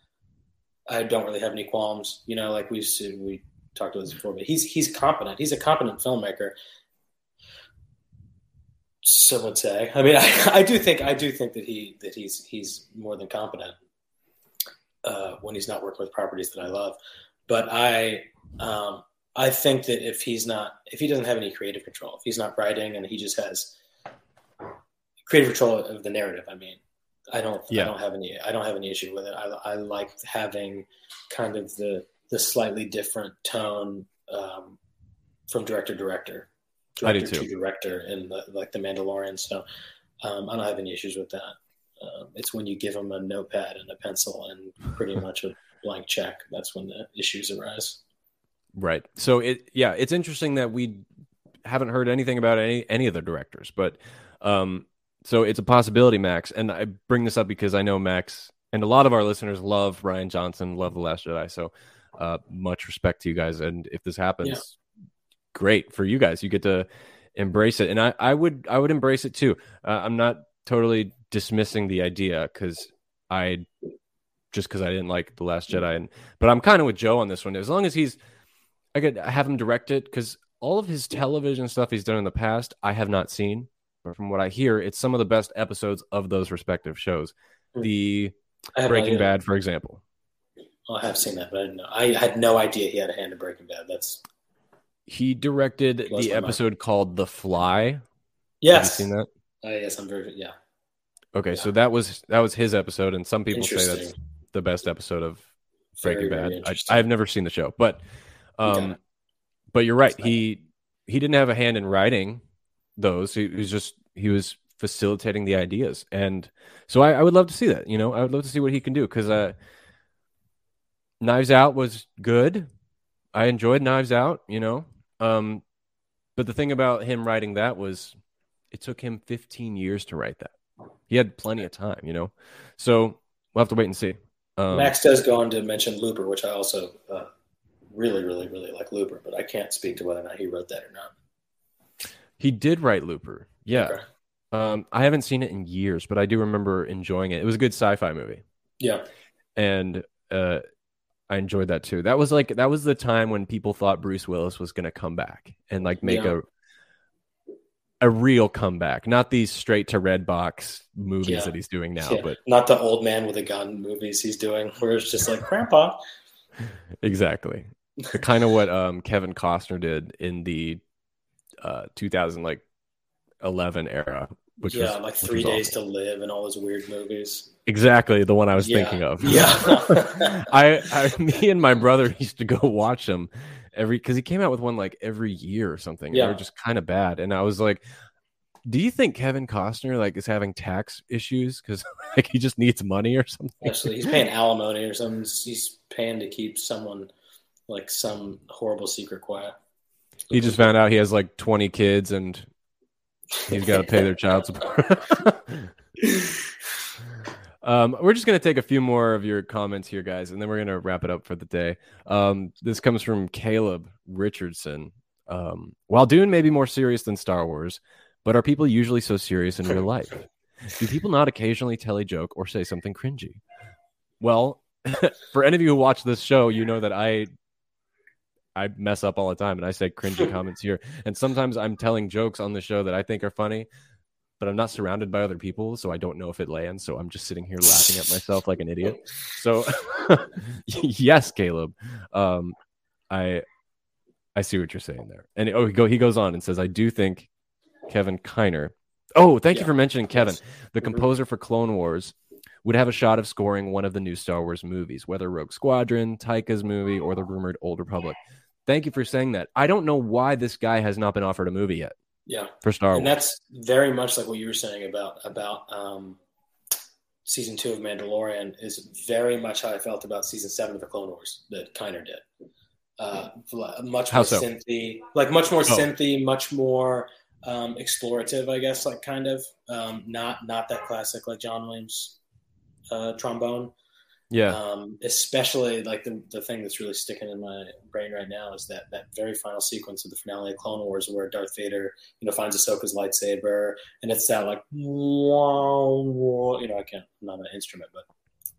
Speaker 3: I don't really have any qualms. You know, like we've we talked about this before, but he's he's competent. He's a competent filmmaker. Some would say. I mean, <laughs> I, I do think I do think that he that he's he's more than competent uh, when he's not working with properties that I love. But I um, I think that if he's not if he doesn't have any creative control, if he's not writing and he just has creative control of the narrative, I mean, I don't
Speaker 1: Yeah.
Speaker 3: I don't have any I don't have any issue with it. I, I like having kind of the the slightly different tone um, from director to director,
Speaker 1: I do
Speaker 3: director to director in the, like the Mandalorian. So um, I don't have any issues with that. Um, it's when you give them a notepad and a pencil and pretty much a blank check. That's when the issues arise.
Speaker 1: Right. So it yeah, it's interesting that we haven't heard anything about any any of the directors, but um so it's a possibility, Max. And I bring this up because I know Max and a lot of our listeners love Rian Johnson, love The Last Jedi. So uh much respect to you guys. And if this happens,
Speaker 3: Yeah.
Speaker 1: great for you guys. You get to embrace it. And I, I would I would embrace it too. Uh, I'm not totally dismissing the idea because I just because I didn't like The Last Jedi and but I'm kind of with Joe on this one. As long as he's I could have him direct it because all of his television stuff he's done in the past, I have not seen. But from what I hear, it's some of the best episodes of those respective shows.
Speaker 3: Hmm.
Speaker 1: The
Speaker 3: have
Speaker 1: Breaking. Bad, for example.
Speaker 3: Oh, I have seen that, but I didn't know. I had no idea he had a hand in Breaking Bad. That's
Speaker 1: He directed the
Speaker 3: my mind.
Speaker 1: episode called The Fly.
Speaker 3: yes.
Speaker 1: Have you seen that?
Speaker 3: Uh, yes, I'm very yeah.
Speaker 1: Okay, so that was that was his episode, and some people say that's the best episode of Breaking
Speaker 3: very
Speaker 1: Bad. I, I've never seen the show, but um, but you're right. He he didn't have a hand in writing those. He was just he was facilitating the ideas, and so I, I would love to see that. You know, I would love to see what he can do because uh, Knives Out was good. I enjoyed Knives Out. You know, um, but the thing about him writing that was it took him 15 years to write that. He had plenty of time. You know, so we'll have to wait and see. Um,
Speaker 3: Max does go on to mention Looper, which I also uh, really, really, really like Looper, but I can't speak to whether or not he wrote that or not.
Speaker 1: He did write Looper. Yeah.
Speaker 3: Okay.
Speaker 1: Um, I haven't seen it in years, but I do remember enjoying it. It was a good sci-fi movie,
Speaker 3: Yeah.
Speaker 1: and uh, I enjoyed that too. That was like that was the time when people thought Bruce Willis was going to come back and like make
Speaker 3: Yeah.
Speaker 1: a a real comeback, not these straight to Redbox movies
Speaker 3: Yeah.
Speaker 1: that he's doing now.
Speaker 3: yeah.
Speaker 1: But
Speaker 3: Not the old man with a gun movies he's doing, where it's just like, Grandpa. <laughs>
Speaker 1: exactly, kind of what um, Kevin Costner did in the uh, 2000 like 11 era, which
Speaker 3: yeah,
Speaker 1: was
Speaker 3: like Three Days
Speaker 1: awful.
Speaker 3: to Live and all those weird movies.
Speaker 1: Exactly the one I was
Speaker 3: Yeah.
Speaker 1: thinking of.
Speaker 3: Yeah. <laughs>
Speaker 1: I, I, me and my brother <laughs> used to go watch them every because he came out with one like every year or something. and They
Speaker 3: Yeah.
Speaker 1: were just kind of bad, and I was like, "Do you think Kevin Costner like is having tax issues because <laughs> like he just needs money or something?"
Speaker 3: Actually, he's paying alimony or something. He's paying to keep someone like some horrible secret quiet.
Speaker 1: He just found out he has like twenty kids and he's got to pay their child support. <laughs> Um, we're just going to take a few more of your comments here, guys, and then we're going to wrap it up for the day. Um, this comes from Caleb Richardson. Um, while Dune may be more serious than Star Wars, but are people usually so serious in real life? Do people not occasionally tell a joke or say something cringy? Well, <laughs> for any of you who watch this show, you know that I I mess up all the time and I say cringy <laughs> comments here. And sometimes I'm telling jokes on the show that I think are funny, but I'm not surrounded by other people, so I don't know if it lands. So I'm just sitting here laughing at myself like an idiot. So <laughs> yes, Caleb. Um I I see what you're saying there. And oh he go he goes on and says, I do think Kevin Kiner. Oh, thank you for mentioning Kevin, the
Speaker 3: Mhm.
Speaker 1: composer for Clone Wars would have a shot of scoring one of the new Star Wars movies, whether Rogue Squadron, Taika's movie, or the rumored Old Republic. Thank you for saying that. I don't know why this guy has not been offered a movie yet
Speaker 3: Yeah.
Speaker 1: for Star Wars, and
Speaker 3: that's very much like what you were saying about about um, season two of Mandalorian is very much how I felt about season seven of the Clone Wars that Kiner did. Uh, much
Speaker 1: How
Speaker 3: more
Speaker 1: so?
Speaker 3: synthy, like much more
Speaker 1: Oh.
Speaker 3: synthy, much more um, explorative, I guess, like kind of um, not not that classic like John Williams uh, trombone.
Speaker 1: Yeah.
Speaker 3: Um, especially like the, the thing that's really sticking in my brain right now is that that very final sequence of the finale of Clone Wars where Darth Vader, you know, finds Ahsoka's lightsaber and it's that like, wah, wah, you know, I can't, I'm not an instrument, but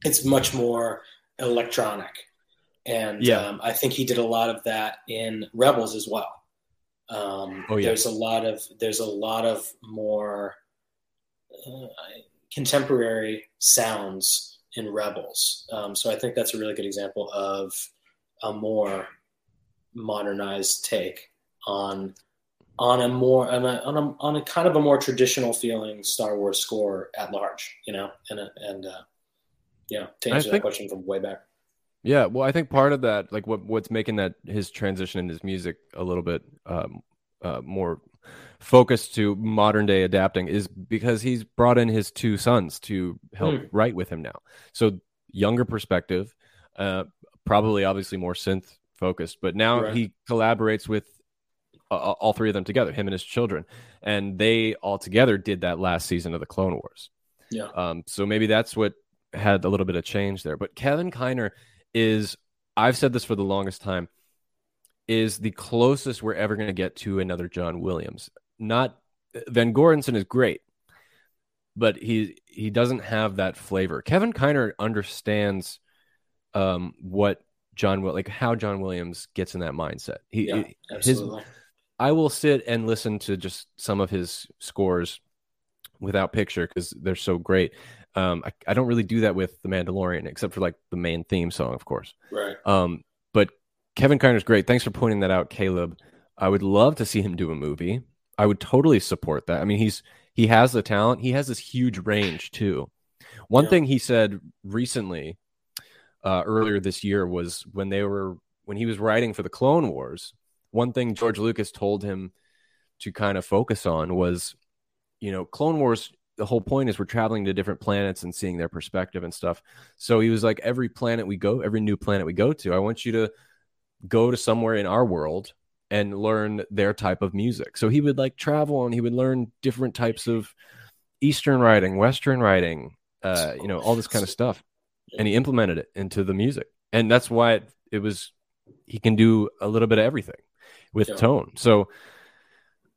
Speaker 3: it's much more electronic. And
Speaker 1: Yeah.
Speaker 3: um, I think he did a lot of that in Rebels as well. Um,
Speaker 1: Oh, yeah.
Speaker 3: There's a lot of there's a lot of more uh, contemporary sounds in Rebels. Um, so I think that's a really good example of a more modernized take on on a more on a, on a on a kind of a more traditional feeling Star Wars score at large, you know, and and uh, yeah, to answer that question from way back.
Speaker 1: Yeah, well, I think part of that, like what what's making that his transition in his music a little bit um, uh, more focused to modern day adapting is because he's brought in his two sons to help
Speaker 3: Hmm.
Speaker 1: write with him now. So younger perspective, uh, probably obviously more synth focused, but now
Speaker 3: Right.
Speaker 1: he collaborates with uh, all three of them together, him and his children, and they all together did that last season of the Clone Wars.
Speaker 3: Yeah.
Speaker 1: Um, so maybe that's what had a little bit of change there. But Kevin Kiner is, I've said this for the longest time, is the closest we're ever going to get to another John Williams. Not Van Göransson is great, but he he doesn't have that flavor. Kevin Kiner understands um, what John like how John Williams gets in that mindset. He
Speaker 3: Yeah,
Speaker 1: his
Speaker 3: absolutely.
Speaker 1: I will sit and listen to just some of his scores without picture because they're so great. Um, I, I don't really do that with The Mandalorian, except for like the main theme song, of course.
Speaker 3: right.
Speaker 1: Um, but Kevin Kiner's great. Thanks for pointing that out, Caleb. I would love to see him do a movie. I would totally support that. I mean, he's he has the talent. He has this huge range too. One
Speaker 3: Yeah.
Speaker 1: thing he said recently, uh, earlier this year, was when they were when he was writing for the Clone Wars. One thing George Lucas told him to kind of focus on was, you know, Clone Wars. The whole point is we're traveling to different planets and seeing their perspective and stuff. So he was like, every planet we go, every new planet we go to, I want you to go to somewhere in our world and learn their type of music. So he would like travel and he would learn different types of Eastern writing, Western writing, uh, you know, all this kind of stuff. And he implemented it into the music. And that's why it, it was, he can do a little bit of everything with
Speaker 3: Yeah.
Speaker 1: tone. So,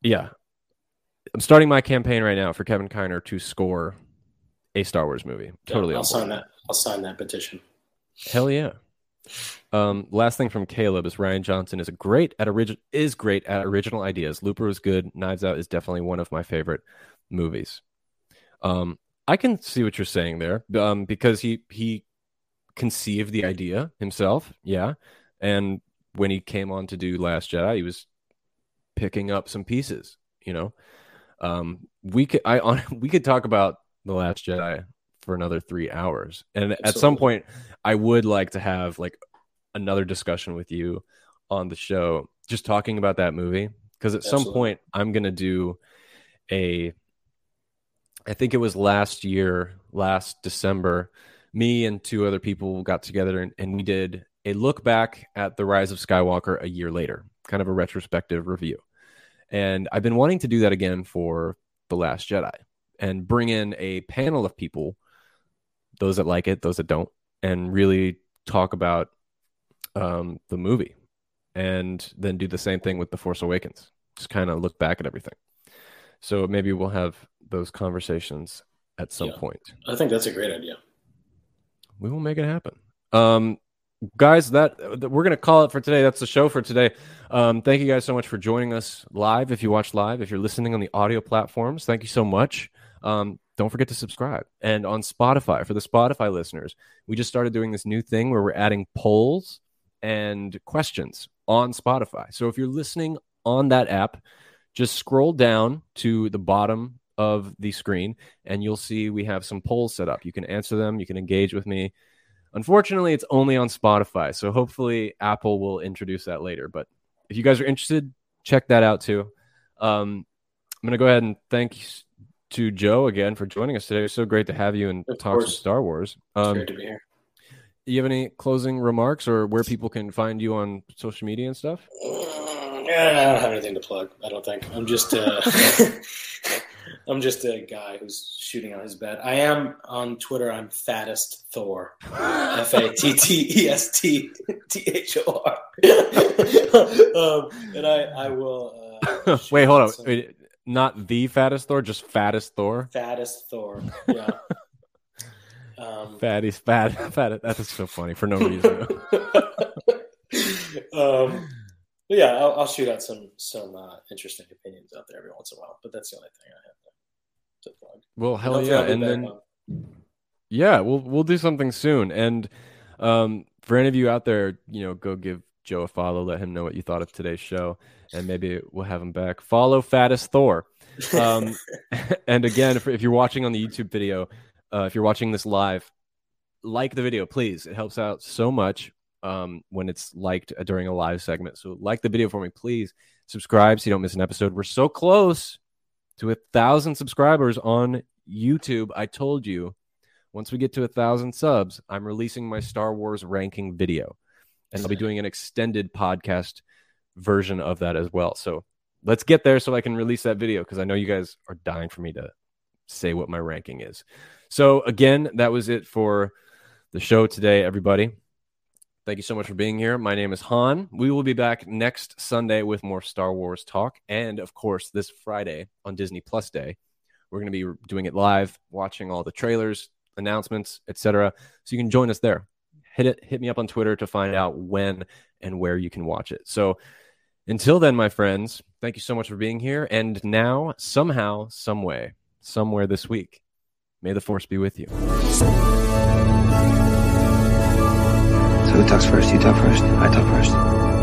Speaker 1: yeah, I'm starting my campaign right now for Kevin Kiner to score a Star Wars movie. Totally,
Speaker 3: I'll
Speaker 1: on
Speaker 3: sign that. I'll sign that petition.
Speaker 1: Hell yeah. Um, last thing from Caleb is Rian Johnson is great at original is great at original ideas. Looper is good. Knives Out is definitely one of my favorite movies. Um, I can see what you're saying there, um, because he he conceived the idea himself, yeah, and when he came on to do Last Jedi, he was picking up some pieces, you know. Um, we could I on <laughs> we could talk about the Last Jedi for another three hours, and at some point, I would like to have like another discussion with you on the show, just talking about that movie. Because at some point, I'm gonna do a. I think it was last year, last December. Me and two other people got together and, and we did a look back at the Rise of Skywalker a year later, kind of a retrospective review. And I've been wanting to do that again for The Last Jedi and bring in a panel of people, those that like it, those that don't, and really talk about um, the movie and then do the same thing with The Force Awakens. Just kind of look back at everything. So maybe we'll have those conversations at some
Speaker 3: Yeah.
Speaker 1: point.
Speaker 3: I think that's a great idea.
Speaker 1: We will make it happen. Um, guys, that, that we're gonna call it for today. That's the show for today. Um, thank you guys so much for joining us live. If you watch live, if you're listening on the audio platforms, thank you so much. Um, don't forget to subscribe. And on Spotify, for the Spotify listeners, we just started doing this new thing where we're adding polls and questions on Spotify. So if you're listening on that app, just scroll down to the bottom of the screen and you'll see we have some polls set up. You can answer them, you can engage with me. Unfortunately, it's only on Spotify. So hopefully Apple will introduce that later. But if you guys are interested, check that out too. Um, I'm going to go ahead and thank to Joe again for joining us today. It's so great to have you and
Speaker 3: Of
Speaker 1: talk some. Star Wars.
Speaker 3: It's
Speaker 1: Um,
Speaker 3: great to be here.
Speaker 1: you have any closing remarks or where people can find you on social media and stuff?
Speaker 3: Mm, Yeah, I don't have anything to plug. I don't think. I'm just. Uh, <laughs> I'm just a guy who's shooting on his bed. I am on Twitter. I'm fattest Thor. F A T T E S T T H O R. <laughs> Um, and I, I will. Uh, <laughs>
Speaker 1: Wait, hold on. Wait, not the fattest Thor, just fattest Thor.
Speaker 3: Fattest Thor. Yeah. <laughs> Um,
Speaker 1: Fatty, fat, <laughs> fat. That is so funny for no reason. <laughs>
Speaker 3: um, but yeah, I'll, I'll shoot out some some uh, interesting opinions out there every once in a while. But that's the only thing I have to, to plug.
Speaker 1: well, hell yeah, and then yeah, we'll we'll do something soon. And um, for any of you out there, you know, go give Joe a follow. Let him know what you thought of today's show, and maybe we'll have him back. Follow fattest Thor. Um, <laughs> <laughs> and again, if, if you're watching on the YouTube video, uh, if you're watching this live, like the video, please. It helps out so much um, when it's liked during a live segment. So like the video for me, please. Subscribe so you don't miss an episode. We're so close to a thousand subscribers on YouTube. I told you, once we get to a thousand subs, I'm releasing my Star Wars ranking video, and I'll be doing an extended podcast version of that as well. So let's get there so I can release that video because I know you guys are dying for me to say what my ranking is. So again, that was it for the show today, everybody. Thank you so much for being here. My name is Han. We will be back next Sunday with more Star Wars talk. And of course, this Friday on Disney Plus Day, we're going to be doing it live, watching all the trailers, announcements, etc. So you can join us there. Hit it, hit me up on Twitter to find out when and where you can watch it. So until then, my friends, thank you so much for being here. And now, somehow, some way, somewhere this week, may the force be with you.
Speaker 2: So who talks first? You talk first. I talk first.